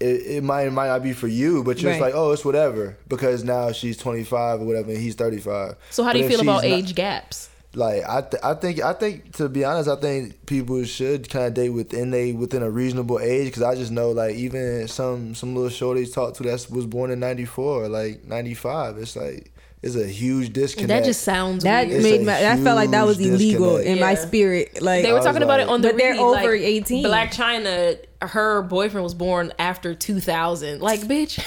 it, it might it might not be for you, but you're just Right. like, oh, it's whatever because now she's 25 or whatever, and he's 35. So how do you feel about not- age gaps? like I, th- I think I think to be honest, I think people should kind of date within they within a reasonable age because I just know like even some some little shorties talk to that was born in '94 like '95. It's like it's a huge disconnect. That just sounds that weird. Made a my, that felt like that was illegal disconnect. in my spirit. Like They were talking was about it on the But they're over like, 18. Blac Chyna, her boyfriend was born after 2000. Like, bitch,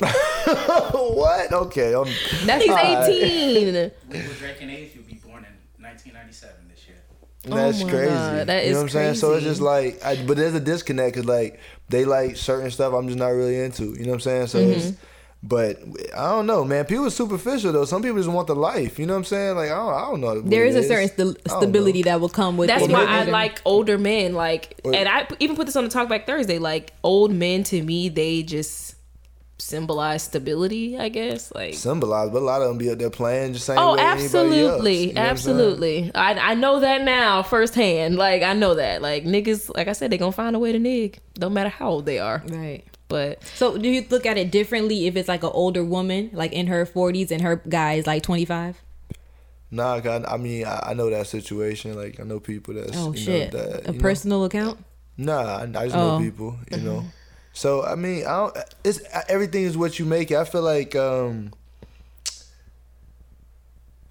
what? Okay, I'm, that's he's Alright. 18. With Drake and Age, you'll be born in 1997 this year. that's Oh my crazy. God, that you know what I'm saying? So it's just like, I, but there's a disconnect because like they like certain stuff I'm just not really into. You know what I'm saying? So Mm-hmm. But I don't know, man. People are superficial though. Some people just want the life. You know what I'm saying? Like I don't, I don't know. There is, There a certain sta- stability that will come with. That's why I like older men. Like, Or- and I even put this on the Talk Back Thursday. Like, old men to me, they just symbolize stability. I guess. Like, symbolize, but a lot of them be up there playing just same oh, way anybody else. absolutely, You know what I'm saying? absolutely. I I know that now firsthand. Like, I know that. Like, niggas, like I said, they gonna find a way to nig. No matter how old they are. right. But So do you look at it differently if it's like an older woman, like in her 40s, and her guy is like 25? Nah, I, I mean, I, I know that situation. Like I know people that's Oh you shit! Know, that, a you know- personal account? Nah, I, I just Oh. know people, you know. So I mean, I don't. It's everything is what you make it. I feel like um,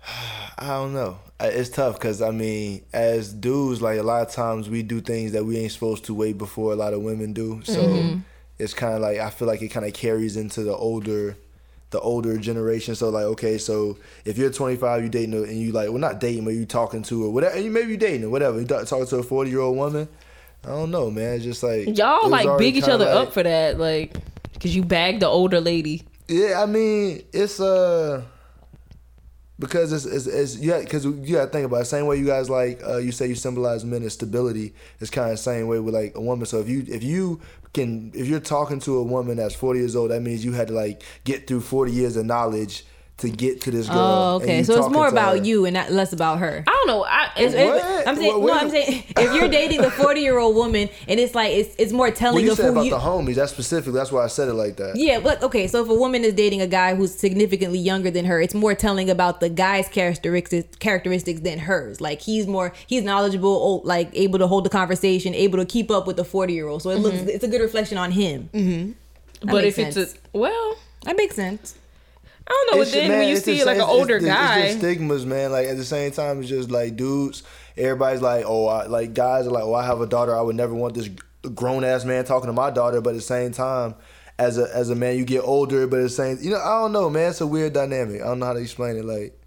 I don't know. It's tough because I mean, as dudes, like a lot of times we do things that we ain't supposed to wait before a lot of women do. So it's kind of like I feel like it kind of carries into the older. The older generation, so like, okay, so if you're 25, you dating, and you like, well, not dating, but you talking to her, whatever, you maybe you dating or whatever, you talking to a 40 year old woman, I don't know, man. It's just like y'all like big each other like- up for that. Like, cause you bagged the older lady. Yeah, I mean, it's uh because it's it's, it's yeah because you gotta think about it. Same way you guys like uh, you say you symbolize men as stability. It's kind of the same way with like a woman. So if you if you can if you're talking to a woman that's 40 years old, that means you had to like get through 40 years of knowledge to get to this girl. Oh, okay. So it's more about her. you and not less about her. I don't know. I It's- it's, it's- What? I'm saying, What- no, I'm saying, if you're dating the 40 year old woman and it's like it's it's more Well, telling you of said who about you. the homies. That's specific. That's why I said it like that. Yeah, but okay. So if a woman is dating a guy who's significantly younger than her, it's more telling about the guy's characteristics characteristics than hers. Like he's more he's knowledgeable, o- like able to hold the conversation, able to keep up with the 40 year old. So it looks it's a good reflection on him. Mm-hmm. but if it's a well, that makes sense. I don't know. It's But then just- man, when you it's see just- like an older it's, guy, it's just stigmas, man. Like at the same time, it's just like dudes. Everybody's like, oh, I, like guys are like, oh, I have a daughter. I would never want this grown ass man talking to my daughter. But at the same time, as a as a man, you get older. But at the same, you know, I don't know, man. It's a weird dynamic. I don't know how to explain it. Like,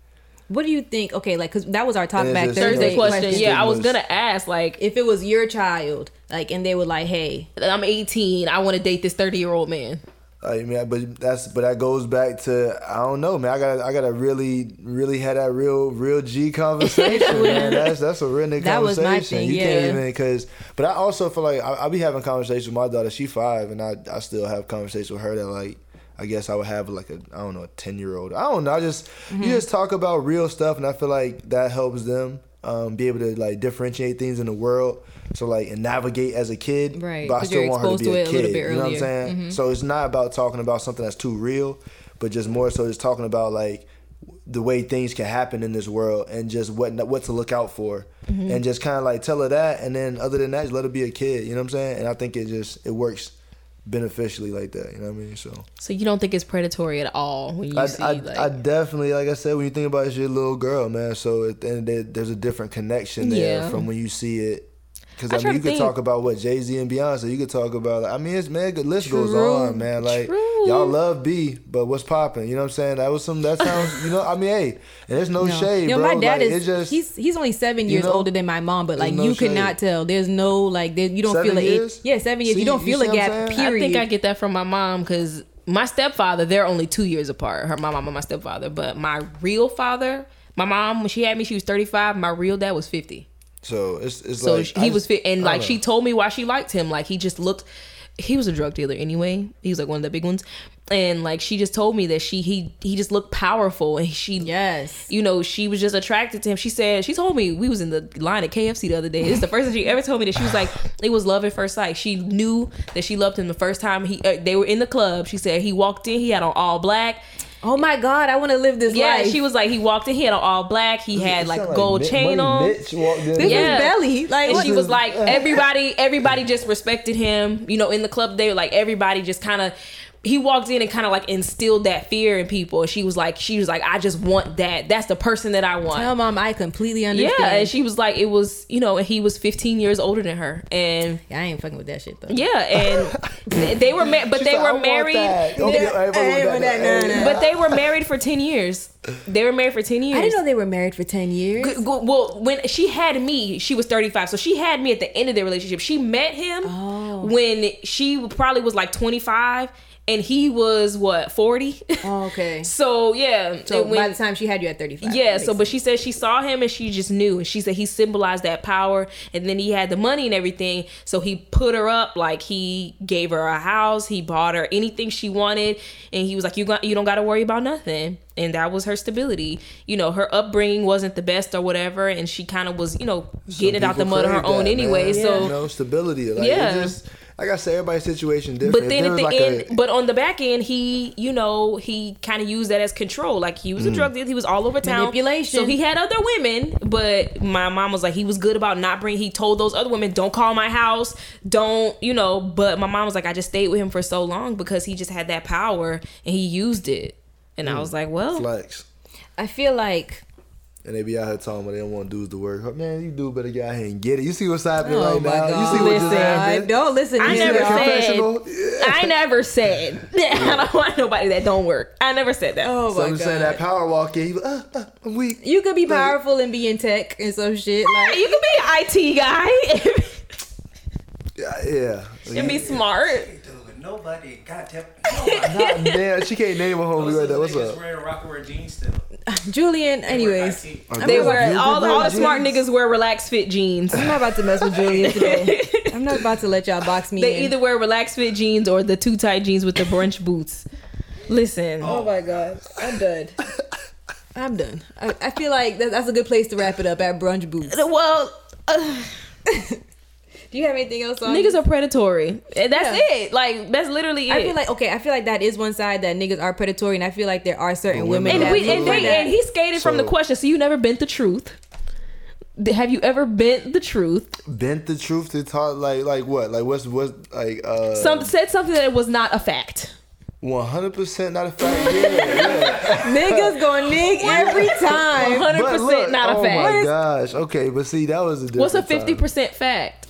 What do you think? Okay, like because that was our talk back Thursday, Thursday question. question. Yeah, I was gonna ask like If it was your child, like, and they were like, "Hey, I'm 18. I want to date this 30 year old man. I mean, but that's but that goes back to I don't know, man. I got I got to really really had that real real G conversation, man. That's that's a real nigga That was conversation. my thing, you yeah. can't even because. But I also feel like I, I be having conversations with my daughter. She five, and I I still have conversations with her that like. I guess I would have like a I don't know a ten year old. I don't know. I just Mm-hmm. you just talk about real stuff, and I feel like that helps them um, be able to like differentiate things in the world. So like and navigate as a kid, Right, But I still want her to be to a a kid. bit you know what I'm saying? Mhm. So it's not about talking about something that's too real, but just more so just talking about like the way things can happen in this world and just what what to look out for, Mm-hmm. and just kind of like tell her that, and then other than that, just let her be a kid. You know what I'm saying? And I think it just it works beneficially like that. You know what I mean? So So you don't think it's predatory at all when you I, see I, like I definitely like I said when you think about it, it's your little girl, man. So at the end of the day, there's a different connection there Yeah. from when you see it. Because I I, mean, you could think- talk about what Jay Z and Beyonce. You could talk about. I mean, it's man, the list goes on, man. Like True. y'all love B, but what's popping? You know what I'm saying? That was some. That sounds. You know, I mean, hey, and there's no, No. shade, You know, bro. my dad like, is just he's he's only seven you years know, older than my mom, but like no you could not tell. There's no like there, you don't Seven feel a years? yeah seven years. See, you don't feel see a gap. saying? I think I get that from my mom because my stepfather, they're only two years apart. Her my mom and my stepfather. But my real father, my mom, when she had me, she was 35. My real dad was 50. So it's it's So like he I was fit, and like she told me why she liked him. Like he just looked. He was a drug dealer anyway. He was like one of the big ones, and like she just told me that she he he just looked powerful, and she yes. you know, she was just attracted to him. She said, she told me we was in the line at KFC the other day. This is the first time she ever told me that she was like, it was love at first sight. She knew that she loved him the first time he uh, they were in the club. She said he walked in, he had on all black. Oh my God, I want to live this life. Yeah, life. she was like, he walked in, he had on all black. He had like a gold Mi- chain Money on. Mitch walked in This there. Yeah. is belly. Like And she was like, everybody, everybody just respected him. You know, in the club, they were like, everybody just kind of. He walked in and kind of like instilled that fear in people. And she was like, she was like, I just want that. That's the person that I want. Tell mom I completely understand. Yeah, and she was like, it was, you know, and he was 15 years older than her, and Yeah, I ain't fucking with that shit though. yeah, and they were, ma- but She they said, "I were want married, that." Okay, I ain't fucking with that. But they were married for 10 years. They were married for 10 years. I didn't know they were married for ten years. G- g- Well, when she had me, she was 35. So she had me at the end of their relationship. She met him Oh. when she probably was like 25 and he was what forty. Oh, okay. so yeah, So and when- by the time she had you at 35. yeah, that so makes but she said she saw him and she just knew. And she said he symbolized that power and then he had the money and everything. So he put her up like he gave her a house, he bought her anything she wanted, and he was like, You got you don't gotta worry about nothing. And that was her stability. You know, her upbringing wasn't the best or whatever, and she kind of was, you know, getting it out the People mud on her crave own that, anyway. man. So you know, stability. Like, Yeah. Yeah. Just, like I said, everybody's situation different. But If then at the like end, a- but on the back end, he, you know, he kind of used that as control. Like he was a mm. drug dealer, he was all over town. Manipulation. So he had other women, but my mom was like, he was good about not bring. He told those other women, don't call my house, don't, you know. But my mom was like, I just stayed with him for so long because he just had that power and he used it. And I mm. was like, well, flex. I feel like And they be out here talking about they don't want dudes to work. Man, you do better get out here and get it. You see what's happening Oh right now. God. You see what just Listen, happened. don't listen to I never said-. I never said I don't want nobody that don't work. I never said that. Oh So my I'm god. just saying that power walk in. You uh, uh, I'm weak. you could be powerful and be in tech and some shit. Like You could be an IT guy Yeah, yeah. and be smart. Ain't dealing with nobody. Goddamn. Nobody. God damn, she can't name a homie right there. What's Niggas up? wearing Rocawear jeans still. Julian. Anyways, IT. Are They those wear all, all the smart niggas wear relaxed fit jeans. I'm not about to mess with Julian today. I'm not about to let y'all box me They in. either wear relaxed fit jeans or the too tight jeans with the brunch boots. Listen, Oh my god, I'm done. I'm done. I, I feel like that, that's a good place to wrap it up at brunch boots. well, uh, Do you have anything else on? niggas are predatory. That's Yeah. it. Like that's literally it. I feel like okay. I feel like that is one side that niggas are predatory, and I feel like there are certain women, women and we and, they, and he skated from the question. So you never bent the truth. Have you ever bent the truth? Bent the truth to talk like like what? Like what's what's like uh Some said something that was not a fact. one hundred percent not a fact. Yeah, yeah. niggas gonna nig every time. Hundred percent not a oh fact. Oh my gosh. Okay, but see that was a different What's a fifty percent fact?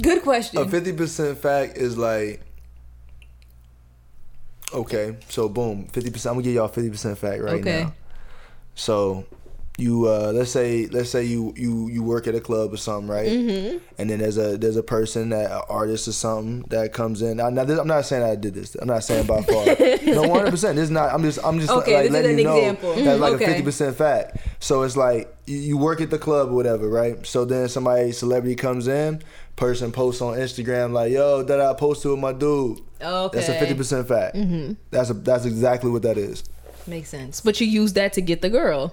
Good question. A fifty percent fact is like okay, so boom, fifty percent. I'm gonna give y'all fifty percent fact right Okay. now. So you uh let's say let's say you you you work at a club or something right Mm-hmm. and then there's a there's a person that an artist or something that comes in now, now this, i'm not saying i did this i'm not saying by far no 100% this is not i'm just i'm just Okay, like letting an you know example. that's like Okay. a 50% fact so it's like you, you work at the club or whatever right so then somebody celebrity comes in person posts on instagram like yo that i posted with my dude Okay. that's a 50% fact mm-hmm. that's a that's exactly what that is Makes sense. But you use that to get the girl.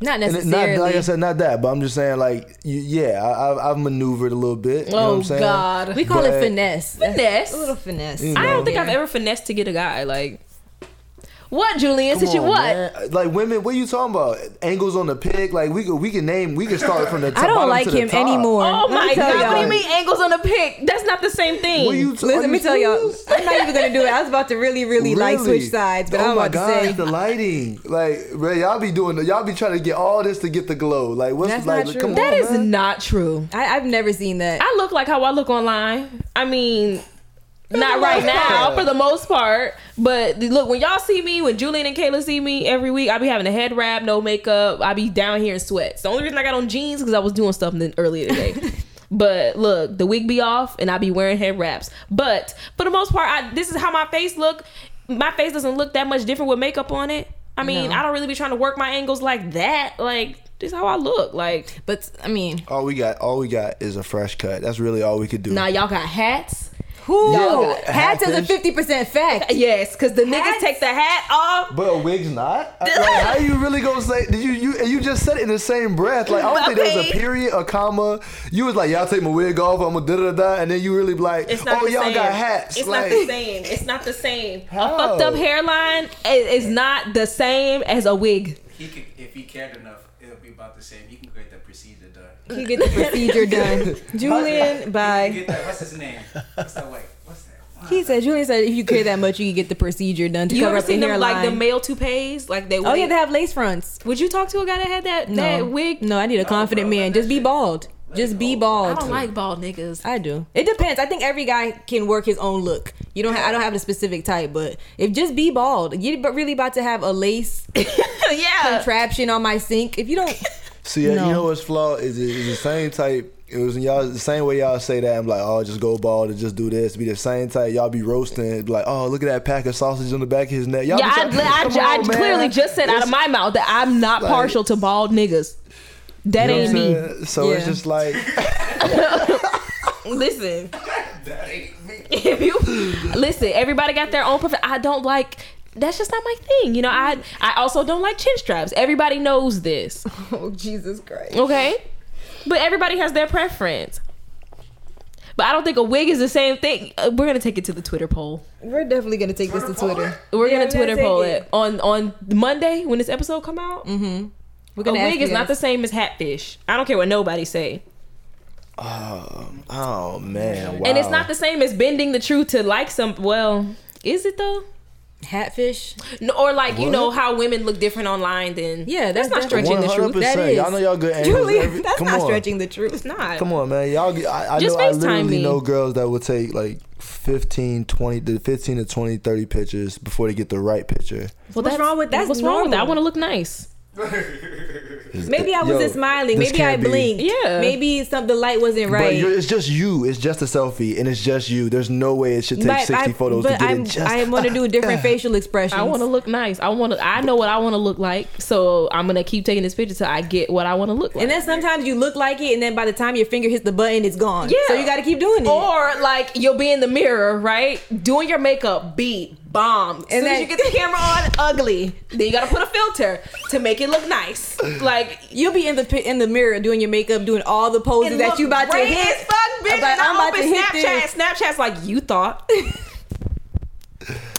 Not And necessarily. not like I said, not that, but I'm just saying, like, you, yeah, I, I've, I've maneuvered a little bit. You know what Oh I'm saying? God. we call But- it finesse. Finesse. A little finesse. You I don't think I've ever finessed to get a guy. Like, what, Julian? Come Since you on, what? man. Like women, what are you talking about? Angles on the pig? Like we could we can name we can start from the top. I don't like to the him anymore. Oh Let me my tell god! What do you mean angles on the pic? That's not the same thing. What are you? Listen, are let me you tell y'all. I'm not even gonna do it. I was about to really, really, like switch sides, but oh I'm my about god, to say the lighting, like, bro, y'all be doing, y'all be trying to get all this to get the glow. Like, what's That's like? not true. Come that on, is not true. I, I've never seen that. I look like how I look online. I mean, not right now for the most part. But look, when y'all see me, when Julian and Kayla see me every week, I be having a head wrap, no makeup. I be down here in sweats. The only reason I got on jeans because I was doing something earlier today. but look, the wig be off and I be wearing head wraps. But for the most part, I, this is how my face look. My face doesn't look that much different with makeup on it. I mean, No. I don't really be trying to work my angles like that. Like this is how I look. Like but I mean, All we got, all we got is a fresh cut. That's really all we could do. now y'all got hats. Who Yeah, hats is a fifty percent fact. Yes, because the niggas Hats? take the hat off. But a wig's not. Like, how you really gonna say? Did you you you just said it in the same breath? Like I don't think there was a period, a comma. You was like, y'all take my wig off. I'm gonna da da da, and then you really be like, oh y'all same. got hats. It's like, not the same. It's not the same. How? A fucked up hairline is, is not the same as a wig. He could, if he cared enough, it'll be about the same. You can create that procedure done. You get the procedure done. Julian, You bye. What's his name? What's that? Wait, what's that? He said. Julian said if you care that much, you can get the procedure done to You cover ever up the seen them hairline. like the male toupees? Like they. oh yeah, they have lace fronts. Would you talk to a guy that had that No that wig? No, I need a confident bro, man. Just be shit- bald. let Just be bald. I don't like bald niggas. I do. It depends. I think every guy can work his own look. You don't. Ha- I don't have a specific type, but if just be bald, you're but really about to have a lace yeah. contraption on my sink. If you don't, See, you No. know what's flawed is it, it's the same type. It was y'all the same way y'all say that. I'm like, oh, just go bald and just do this. Be the same type. Y'all be roasting. Be like, oh, look at that pack of sausage on the back of his neck. Y'all Yeah, be I, trying- I, I on, man. clearly just said out of my mouth that I'm not like- partial to bald niggas. That you know ain't me. saying? So it's just like, Listen, That ain't me. if you listen, everybody got their own preference. I don't like. That's just not my thing. You know, I I also don't like chin straps. Everybody knows this. Oh Jesus Christ. Okay, but everybody has their preference. But I don't think a wig is the same thing. Uh, we're gonna take it to the Twitter poll. We're definitely gonna take this to Twitter. We're Yeah, gonna we Twitter take poll it. it on on Monday when this episode come out. Mhm. We're A gonna ask wig you is not the same as hatfish. I don't care what nobody say. oh man, wow. And it's not the same as bending the truth to like some. Well, is it though? Hatfish. No, or like you know how women look different online. Then Yeah, that's, that's not definitely- stretching the truth. That is. Y'all know y'all good angles. Julie, every- that's come not on. stretching the truth. It's not. Come on, man. Y'all, I, I Just know, I FaceTime literally me. know girls that will take like 15, 20, the 15 to 20, 30 pictures before they get the right picture. Well, What's wrong with- that's What's wrong with that? I want to look nice. Maybe I wasn't Yo, smiling. Maybe I can't be- blinked. Yeah. Maybe some the light wasn't right. you're, it's just you. It's just a selfie, and it's just you. There's no way it should take But 60 I, photos but to get I'm, it just. I want to do a different facial expressions. I want to look nice. I want to. I know what I want to look like. So I'm gonna keep taking this picture till I get what I want to look like. And then sometimes you look like it, and then by the time your finger hits the button, it's gone. Yeah. So you got to keep doing it. Or like you'll be in the mirror, right? Doing your makeup, beat, bomb. As soon And as you get the camera on, ugly. Then you gotta put a filter to make it look nice. Like You'll be in the in the mirror doing your makeup, doing all the poses that you about to hit. as fuck, bitch. I'm and I'm about to open hit this. Snapchat's like you thought.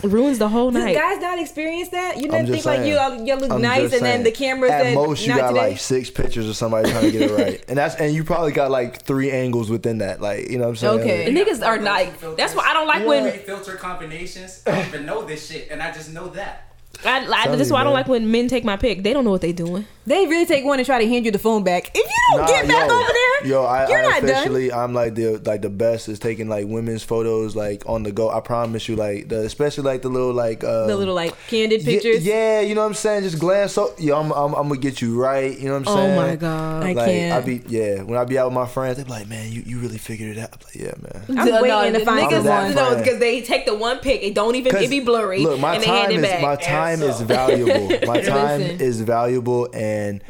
Ruins the whole Do night. guys not experience that? You I'm never just think like you you look I'm nice, and then the camera At said most, you not got today. like six pictures of somebody trying to get it right, and that's and you probably got like three angles within that. Like you know what I'm saying? Okay. And niggas are like. That's why I don't like when Three filter combinations. I don't even know this shit, and I just know that. I, I, this is you, why I don't like when men take my pic. They don't know what they're doing. They really take one and try to hand you the phone back. If you don't Nah, get back yo, over there, Yo, I, you're I not done. officially, I'm like the like the best is taking like women's photos like on the go. I promise you, like the especially like the little like uh, The little like candid yeah- pictures. Yeah, you know what I'm saying. Just glance. So yo, I'm, I'm I'm gonna get you right. You know what I'm saying. Oh my god. I like can't. I be yeah. When I be out with my friends, they be like, man, you, you really figured it out. I'm like, yeah, man. I'm waiting to find niggas, someone. no, because they take the one pic, it don't even it be blurry, Look, my and they hand time it is back. my time is so- valuable. My time Listen. is valuable, and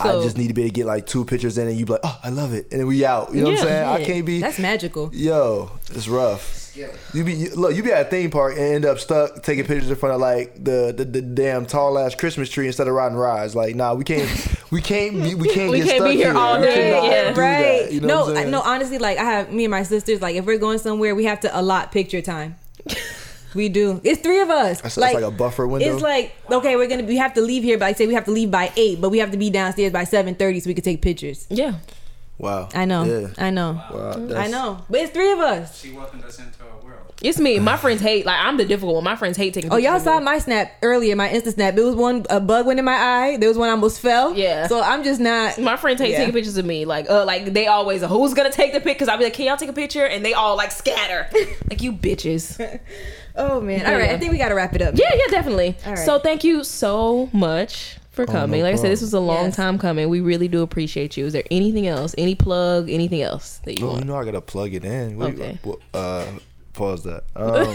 I just need to be able to get like two pictures in, and you be like, oh, I love it, and then we out. You know what I'm Yeah, saying? I can't be. That's magical. Yo, it's rough. You be you, look, you be at a theme park and end up stuck taking pictures in front of like the the, the damn tall ass Christmas tree instead of riding rides. Like, nah, we can't, we can't, be, we can't We get can't stuck be here all day, cannot yeah. right. that, you know no, what I'm I, no. Honestly, like I have me and my sisters. Like if we're going somewhere, we have to allot picture time. we do. It's three of us. That's- that's like a buffer window? It's like okay, we're gonna we have to leave here. But I say we have to leave by eight, but we have to be downstairs by seven thirty so we can take pictures. yeah, Wow. I know. Yeah. I know. Wow, I know. But it's three of us. She welcomed us into a world. it's me. My friends hate. Like I'm the difficult one. My friends hate taking. Oh, y'all saw me. my snap earlier, my Insta snap. There was one a bug went in my eye. There was one I almost fell. Yeah. So I'm just not. My friends hate Yeah. taking pictures of me. Like, uh, like they always, who's gonna take the pic? Because I'll be like, can y'all take a picture? And they all like scatter, like you bitches. Oh man. All right. Yeah. I think we gotta wrap it up. Yeah, yeah, definitely. All right. So thank you so much for coming. like I said, this was a long Yes. time coming. We really do appreciate you. Is there anything else? Any plug? Anything else that you Oh, you know I gotta plug it in. What do you- Okay. uh, pause that. Um,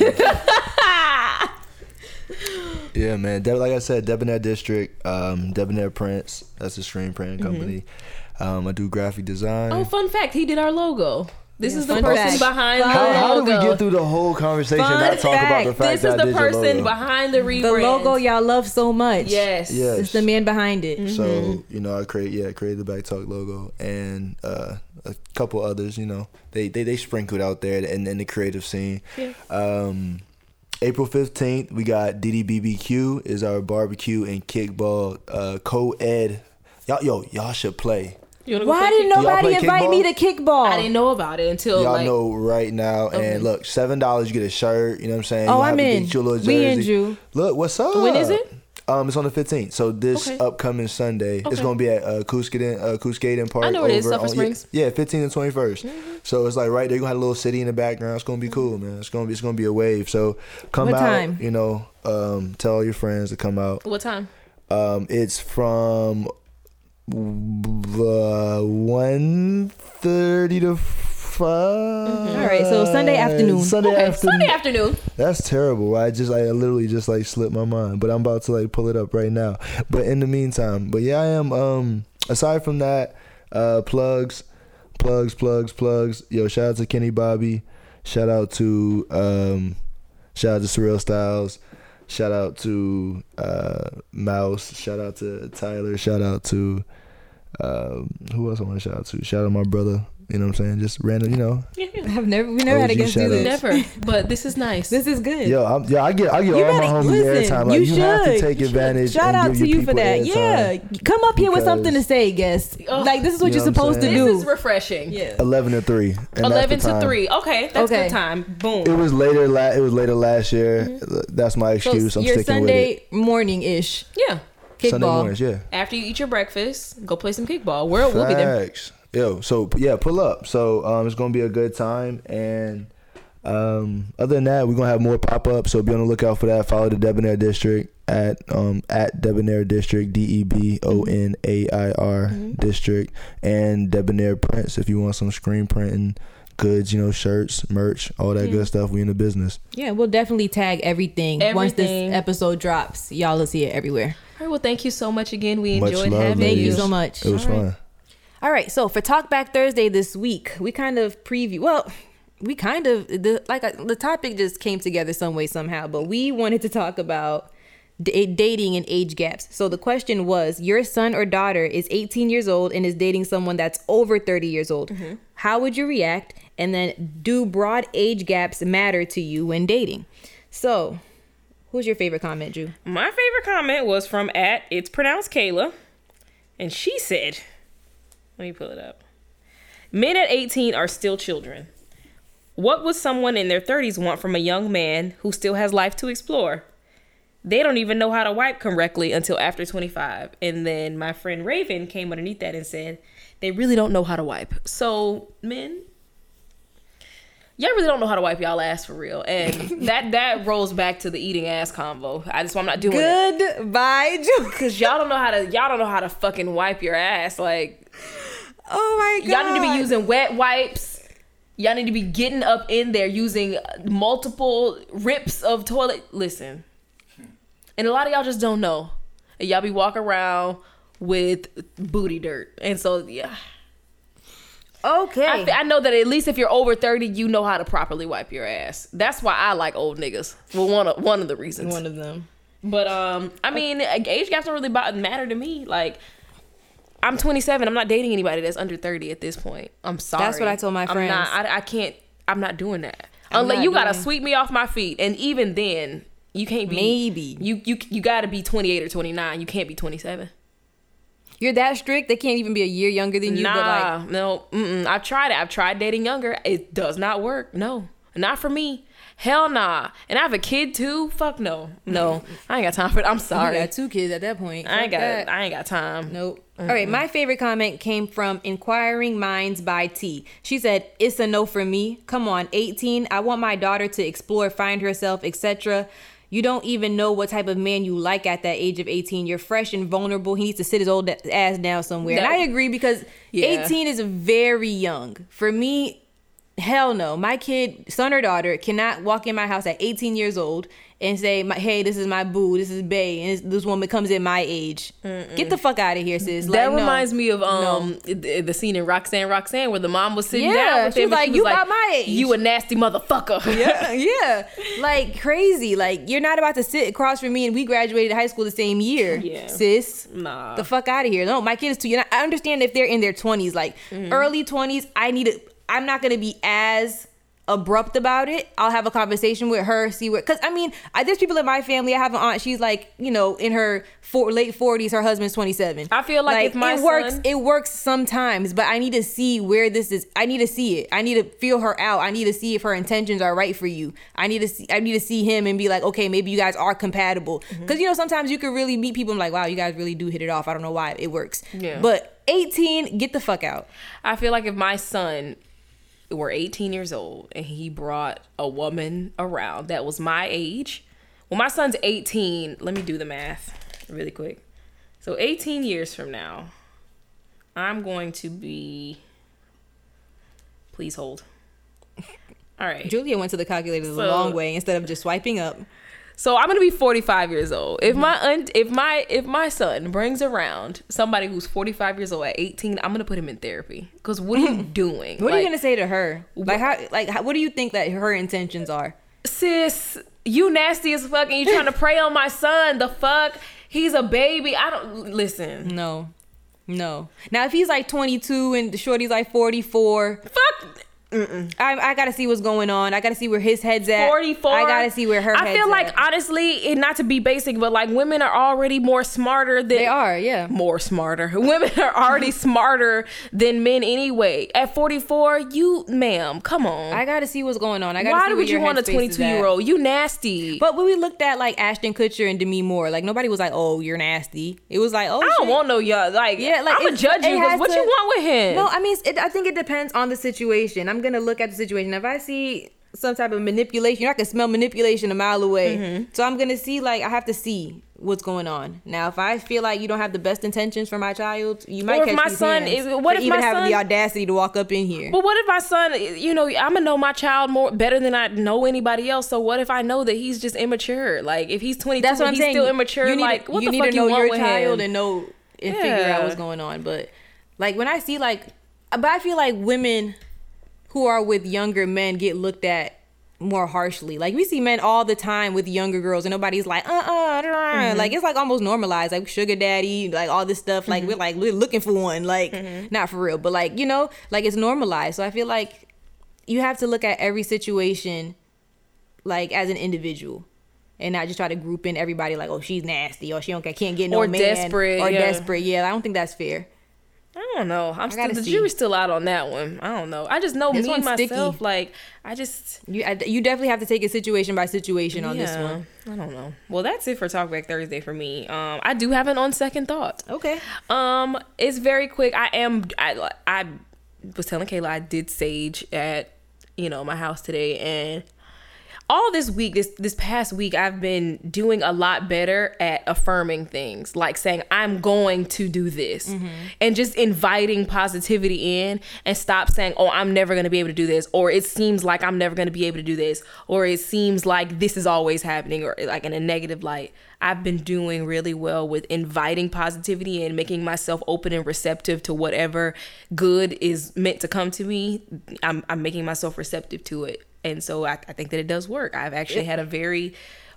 yeah, man. De- like I said, Debonair District, um, Debonair Prints. That's a screen printing company. Um, I do graphic design. Oh, fun fact, he did our logo. This is the person fact. behind Fun- the how, how did we logo. get through the whole conversation and Fun not talk about the fact, fact this is I the person logo? behind the rebrand. The logo y'all love so much. Yes. Yes. It's the man behind it. Mm-hmm. So you know, I create yeah, created the Back Talk logo and uh, a couple others. You know, they they, they sprinkled out there in, in the creative scene. Yeah. Um, April fifteenth, we got DDBBQ is our barbecue and kickball uh, co-ed. Y'all, yo, y'all should play. You wanna Why didn't nobody invite kickball? me to kickball? I didn't know about it until Y'all like know right now. Okay. And look, seven dollars you get a shirt. You know what I'm saying? Oh, You I'm in. Get your little We in, jersey. Drew. Look, what's up? When is it? Um, it's on the 15th. So this Okay. upcoming Sunday, it's gonna be at uh, Cuscaden, uh, Cuscaden Park. I know where it is, over on- Springs. Yeah, yeah 15th and 21st. Mm-hmm. So it's like right there. You gonna have a little city in the background. It's gonna be cool, man. It's gonna be it's gonna be a wave. So come What out. time? You know, um, tell all your friends to come out. what time? Um, it's from uh, one thirty to five. All right, so Sunday afternoon. Sunday Okay, afternoon. Sunday afternoon. That's terrible. I just I literally just like slipped my mind, but I'm about to like pull it up right now. But in the meantime, but yeah, I am. Um, aside from that, uh, plugs, plugs, plugs, plugs. Yo, shout out to Kenny Bobby. Shout out to um, shout out to Surreal Styles. Shout out to uh, Mouse. Shout out to Tyler. Shout out to um, who else I want to shout out to? Shout out my brother. You know what I'm saying? Just random. You know, I've never, we never had a guest do shout-outs. this. Never. But this is nice. This is good. Yo, I'm, yeah, I get, I get You all my better- homies listen, airtime. Like you, have to take advantage. Shout out to you for that. Yeah, come up here with something to say, guest. Ugh. Like this is what You you're know what supposed to saying? this do. is refreshing. yeah. Eleven to three. and Eleven to three. Okay, that's Okay. good time. Boom. It was later. La- it was later last year. Mm-hmm. That's my So excuse. I'm your sticking with it. Sunday morning ish yeah. Sunday kickball. mornings, yeah. After you eat your breakfast, go play some kickball. We're, we'll be there. Facts. Yo, so yeah, pull up. So um, it's gonna be a good time, and um, other than that, we're gonna have more pop ups. So be on the lookout for that. Follow the Debonair District at um at Debonair District D E B O N A I R Mm-hmm. District and Debonair Prints if you want some screen printing goods, you know, shirts, merch, all that good stuff. We in the business. Yeah, we'll definitely tag everything, once this episode drops. Y'all will see it everywhere. All right. Well, thank you so much again. We Much enjoyed love, having Thank you. you so much. It was All right. fun. All right, so for Talk Back Thursday this week, we kind of preview. Well, we kind of the like uh, the topic just came together some way somehow, but we wanted to talk about d- dating and age gaps. So the question was, your son or daughter is 18 years old and is dating someone that's over 30 years old. How would you react? And then, do broad age gaps matter to you when dating? So, who's your favorite comment, Drew? My favorite comment was from at it's pronounced Kayla, and she said, "Let me pull it up. Men at 18 are still children. What would someone in their 30s want from a young man who still has life to explore? They don't even know how to wipe correctly until after 25." And then my friend Raven came underneath that and said, "They really don't know how to wipe." So men. Y'all really don't know how to wipe y'all ass for real, and that that rolls back to the eating ass convo. I just I'm not doing it. Goodbye. Cause y'all don't know how to y'all don't know how to fucking wipe your ass. Like Oh my god. y'all need to be using wet wipes. Y'all need to be getting up in there using multiple rips of toilet. Listen, and a lot of y'all just don't know. And y'all be walking around with booty dirt, and so yeah. Okay. I, fe- I know that at least if you're over 30, you know how to properly wipe your ass. That's why I like old niggas. Well, one of one of the reasons. One of them. But um, I mean, age gaps don't really matter to me. Like, I'm 27. I'm not dating anybody that's under 30 at this point. I'm sorry. That's what I told my I'm friends. not. I, I can't. I'm not doing that. I'm Unless you gotta doing- sweep me off my feet, and even then, you can't be. Maybe. you you you gotta be 28 or 29. You can't be 27. You're that strict. They can't even be a year younger than you. nah, But like, no. Mm-mm. I've tried it. I've tried dating younger. It does not work. No, not for me. Hell nah. And I have a kid too. Fuck no. No, I ain't got time for it. I'm sorry. got two kids at that point. I ain't Fuck got. that. I ain't got time. Nope. All right, my favorite comment came from Inquiring Minds by T. She said, "It's a no for me. Come on, 18. I want my daughter to explore, find herself, etc. You don't even know what type of man you like at that age of 18. You're fresh and vulnerable. He needs to sit his old ass down somewhere." And I agree because Yeah. 18 is very young. For me, hell no. My kid, son or daughter, cannot walk in my house at 18 years old and say, "Hey, this is my boo. This is Bay, and this, this woman comes in my age." Get the fuck out of here, sis. That Like, no. reminds me of No. um the, the scene in Roxanne Roxanne where the mom was sitting Yeah, down with she him was like, "You about my age." You a nasty motherfucker. yeah, yeah, like crazy. Like you're not about to sit across from me, and we graduated high school the same year, Yeah. sis. Nah. the fuck out of here. No, my kid is too young. I understand if they're in their 20s, like Mm-hmm. early 20s. I need to. I'm not gonna be as abrupt about it. I'll have a conversation with her, see what. Because I mean, I, there's people in my family. I have an aunt. She's like, you know, in her four, late 40s. Her husband's 27. I feel like if my it works, it works sometimes. But I need to see where this is. I need to see it. I need to feel her out. I need to see if her intentions are right for you. I need to see. I need to see him and be like, okay, maybe you guys are compatible. Mm-hmm. Because you know, sometimes you can really meet people and like, wow, you guys really do hit it off. I don't know why it works. Yeah. But 18, get the fuck out. I feel like if my son were 18 years old and he brought a woman around that was my age, well, my son's 18. Let me do the math really quick. So 18 years from now, I'm going to be. Please hold. All right. Julia went to the calculator the So- long way instead of just swiping up. So I'm gonna be 45 years old. Mm-hmm. If my un- if my if my son brings around somebody who's 45 years old at 18, I'm gonna put him in therapy. Cause what are you doing? What are you gonna say to her? Like how? Like how, what do you think that her intentions are? sis? You nasty as fuck, and you trying to prey on my son? The fuck? He's a baby. I don't listen. No, no. Now if he's like 22 and the shorty's like 44, Fuck. I, I gotta see what's going on. I gotta see where his head's at. 44. I gotta see where her. I feel like at. honestly, and not to be basic, but like women are already more smarter than they are. Yeah. more smarter. Women are already smarter than men anyway. At 44, you, ma'am, come on. I gotta see what's going on. I gotta Why see would you want a 22 year old? You nasty. But when we looked at like Ashton Kutcher and Demi Moore, like nobody was like, "Oh, you're nasty." It was like, "Oh, I don't want no y'all." Like, Yeah, like I'm gonna it- judge you. What to- you want with him? No, I mean, it, I think it depends on the situation. I'm gonna look at the situation. If I see some type of manipulation, I can smell manipulation a mile away. Mm-hmm. So I'm gonna see, like, I have to see what's going on. Now, if I feel like you don't have the best intentions for my child, you might Or if catch my son- if- what if even my having the audacity to walk up in here. But what if my son, you know, I'm gonna know my child more better than I know anybody else. So what if I know that he's just immature? Like if he's 22, That's what I'm he's saying. still immature. You need like to, what you the need fuck to know you want your with child him? and know and figure out what's going on. But like when I see like, but I feel like women who are with younger men get looked at more harshly. Like we see men all the time with younger girls, and nobody's like, uh, uh, Mm-hmm. like it's like almost normalized, like sugar daddy, like all this stuff. Like Mm-hmm. we're like we're looking for one, like not for real, but like you know, like it's normalized. So I feel like you have to look at every situation like as an individual and not just try to group in everybody like oh she's nasty or she don't can't get no Or man desperate, or yeah. desperate yeah i don't think that's fair I don't know. I'm still, the see. jury's still out on that one. I don't know. I just know This me one's sticky. myself. Like I just you I, you definitely have to take it situation by situation on this one I don't know. Well, that's it for Talkback Thursday for me. Um, I do have an on second thought. okay Um, it's very quick. I am. I I was telling Kayla I did sage at you know my house today, and all this week, this this past week, I've been doing a lot better at affirming things, like saying I'm going to do this, mm-hmm. and just inviting positivity in, and stop saying, "Oh, I'm never going to be able to do this," or "It seems like I'm never going to be able to do this," or "It seems like this is always happening," or like in a negative light. I've been doing really well with inviting positivity and making myself open and receptive to whatever good is meant to come to me. I'm, I'm making myself receptive to it. And so I, I think that it does work. I've actually had a very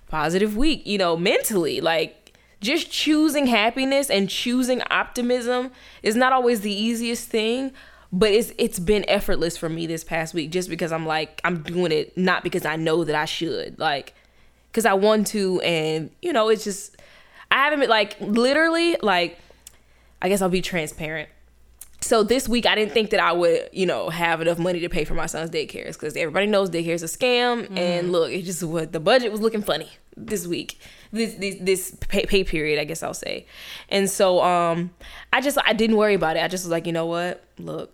positive week, you know, mentally. Like just choosing happiness and choosing optimism is not always the easiest thing, but it's it's been effortless for me this past week just because I'm like I'm doing it not because I know that I should. Like because I want to, and you know, it's just I haven't been like literally like I guess I'll be transparent. So this week I didn't think that I would, you know, have enough money to pay for my son's daycares because everybody knows daycare is a scam. And look, it just what the budget was looking funny this week, this this this pay, pay period, I guess I'll say. And so um, I just I didn't worry about it. I just was like, you know what, look,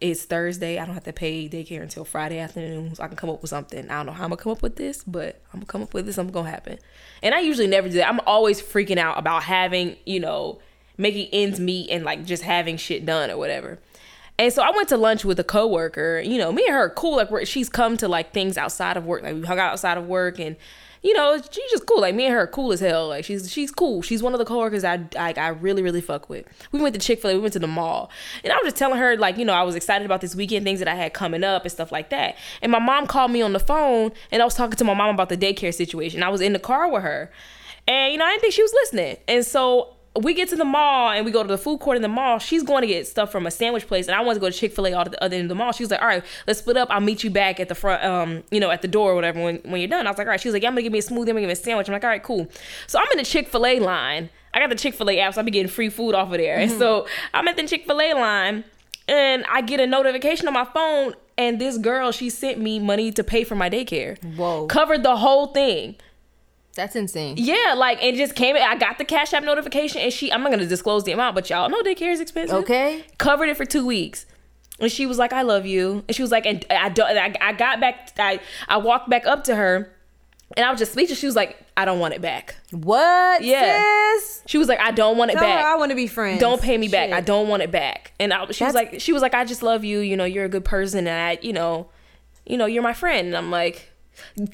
it's Thursday. I don't have to pay daycare until Friday afternoon, so I can come up with something. I don't know how I'm gonna come up with this, but I'm gonna come up with this. I'm gonna happen. And I usually never do that. I'm always freaking out about having, you know, making ends meet and like just having shit done or whatever. And so I went to lunch with a coworker. You know, me and her are cool. Like she's come to like things outside of work. Like we hung out outside of work, and you know, she's just cool. Like me and her are cool as hell. Like she's she's cool. She's one of the coworkers I I, I really really fuck with. We went to Chick Fil A. We went to the mall, and I was just telling her like you know I was excited about this weekend things that I had coming up and stuff like that. And my mom called me on the phone, and I was talking to my mom about the daycare situation. I was in the car with her, and you know I didn't think she was listening. And so we get to the mall and we go to the food court in the mall. She's going to get stuff from a sandwich place, and I want to go to Chick Fil A all the other end of the mall. She was like, "All right, let's split up. I'll meet you back at the front, um, you know, at the door or whatever when, when you're done." I was like, "All right." She was like, yeah, "I'm gonna give me a smoothie. I'm gonna give me a sandwich." I'm like, "All right, cool." So I'm in the Chick Fil A line. I got the Chick Fil A app, so I be getting free food off of there. And so I'm at the Chick Fil A line, and I get a notification on my phone, and this girl she sent me money to pay for my daycare. Whoa. Covered the whole thing. That's insane Yeah, like it just came. I got the Cash App notification, and she. I'm not gonna disclose the amount, but y'all know daycare is expensive. Okay. Covered it for two weeks, and she was like, "I love you," and she was like, "And I don't." I, I got back. I I walked back up to her, and I was just speechless. She was like, I don't want it back. What? Yeah. Sis? She was like, I don't want it Tell back. I want to be friends. don't pay me back. I don't want it back. And I, she was like, she was like, I just love you. You know, you're a good person, and I, you know, you know, you're my friend. And I'm like,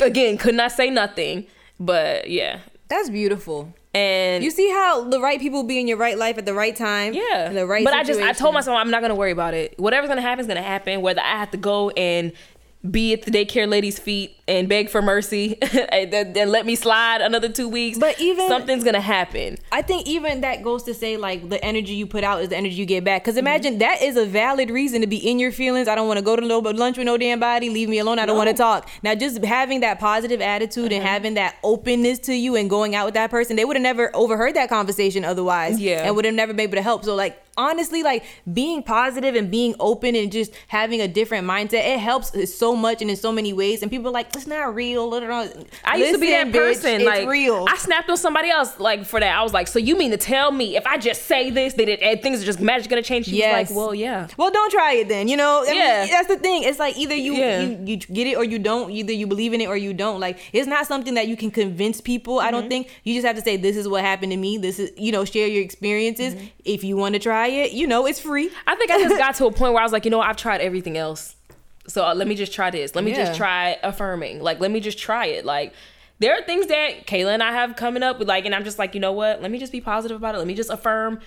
again, could not say nothing, but yeah. That's beautiful. And You see how the right people be in your right life at the right time. yeah, the right. But I just, I told myself I'm not gonna worry about it. Whatever's gonna happen is gonna happen. Whether I have to go and be at the daycare lady's feet and beg for mercy and then let me slide another two weeks. But even- something's gonna happen. I think even that goes to say like the energy you put out is the energy you get back. Mm-hmm. Because imagine that is a valid reason to be in your feelings. I don't want to go to no lunch with no damn body. Leave me alone. I don't want to talk. Now just having that positive attitude Mm-hmm. and having that openness to you and going out with that person, they would have never overheard that conversation otherwise. Yeah. and would have never been able to help. So like honestly, like being positive and being open and just having a different mindset, it helps so much and in so many ways. And people are like, it's not real. I used to be that Listen, bitch, person. It's like real. I snapped on somebody else like for that. I was like, so you mean to tell me if I just say this that it, and things are just magically gonna change? She Yes. was like, well, yeah. Well, don't try it then. You know, I mean, Yeah. that's the thing. It's like either you, Yeah. you you get it or you don't. Either you believe in it or you don't. Like it's not something that you can convince people. I Mm-hmm. don't think you just have to say this is what happened to me. This is you know share your experiences. Mm-hmm. If you want to try it, you know it's free. I think I just got to a point where I was like, you know. I've tried everything else. So uh, let me just try this. Let me Yeah. just try affirming. Like, let me just try it. Like, there are things that Kayla and I have coming up with, like, and I'm just like, you know what? Let me just be positive about it. Let me just affirm.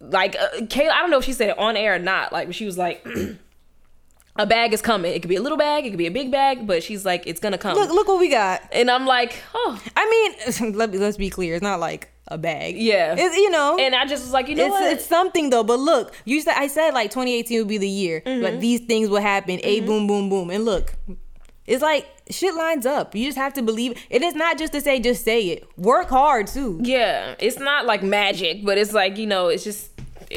Like, uh, Kayla, I don't know if she said it on air or not. Like, she was like, a bag is coming. It could be a little bag, it could be a big bag, but she's like, it's gonna come. Look, look what we got. and I'm like, oh, I mean, let, me, let's be clear. It's not like a bag. Yeah. it's you know. and I just was like, you know it's, what? it's something though. But look, you said I said like 2018 would be the year, Mm-hmm. but these things will happen. A boom, boom, boom, and look, it's like shit lines up. You just have to believe. It is not just to say just say it. Work hard too. yeah, it's not like magic, but it's like, you know, it's just,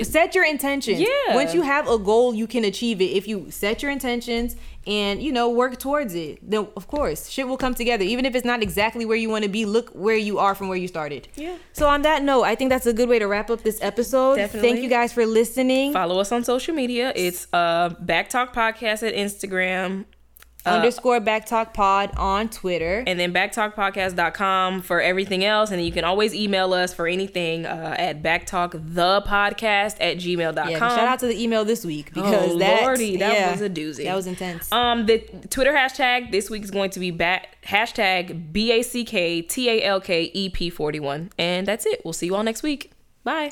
Set your intentions. Yeah. Once you have a goal, you can achieve it. If you set your intentions and you know work towards it, then of course shit will come together. Even if it's not exactly where you want to be, look where you are from where you started. Yeah. So on that note, I think that's a good way to wrap up this episode. Definitely. Thank you guys for listening. follow us on social media. It's uh Back Talk Podcast at Instagram. Underscore backtalk pod on Twitter. and then backtalkpodcast.com for everything else. And you can always email us for anything uh, at backtalkthepodcast at gmail.com. yeah, shout out to the email this week because oh, that Lordy, that yeah, was a doozy. That was intense. Um, the Twitter hashtag this week is going to be back hashtag B A C K T A L K E P forty one, and that's it. We'll see you all next week. Bye.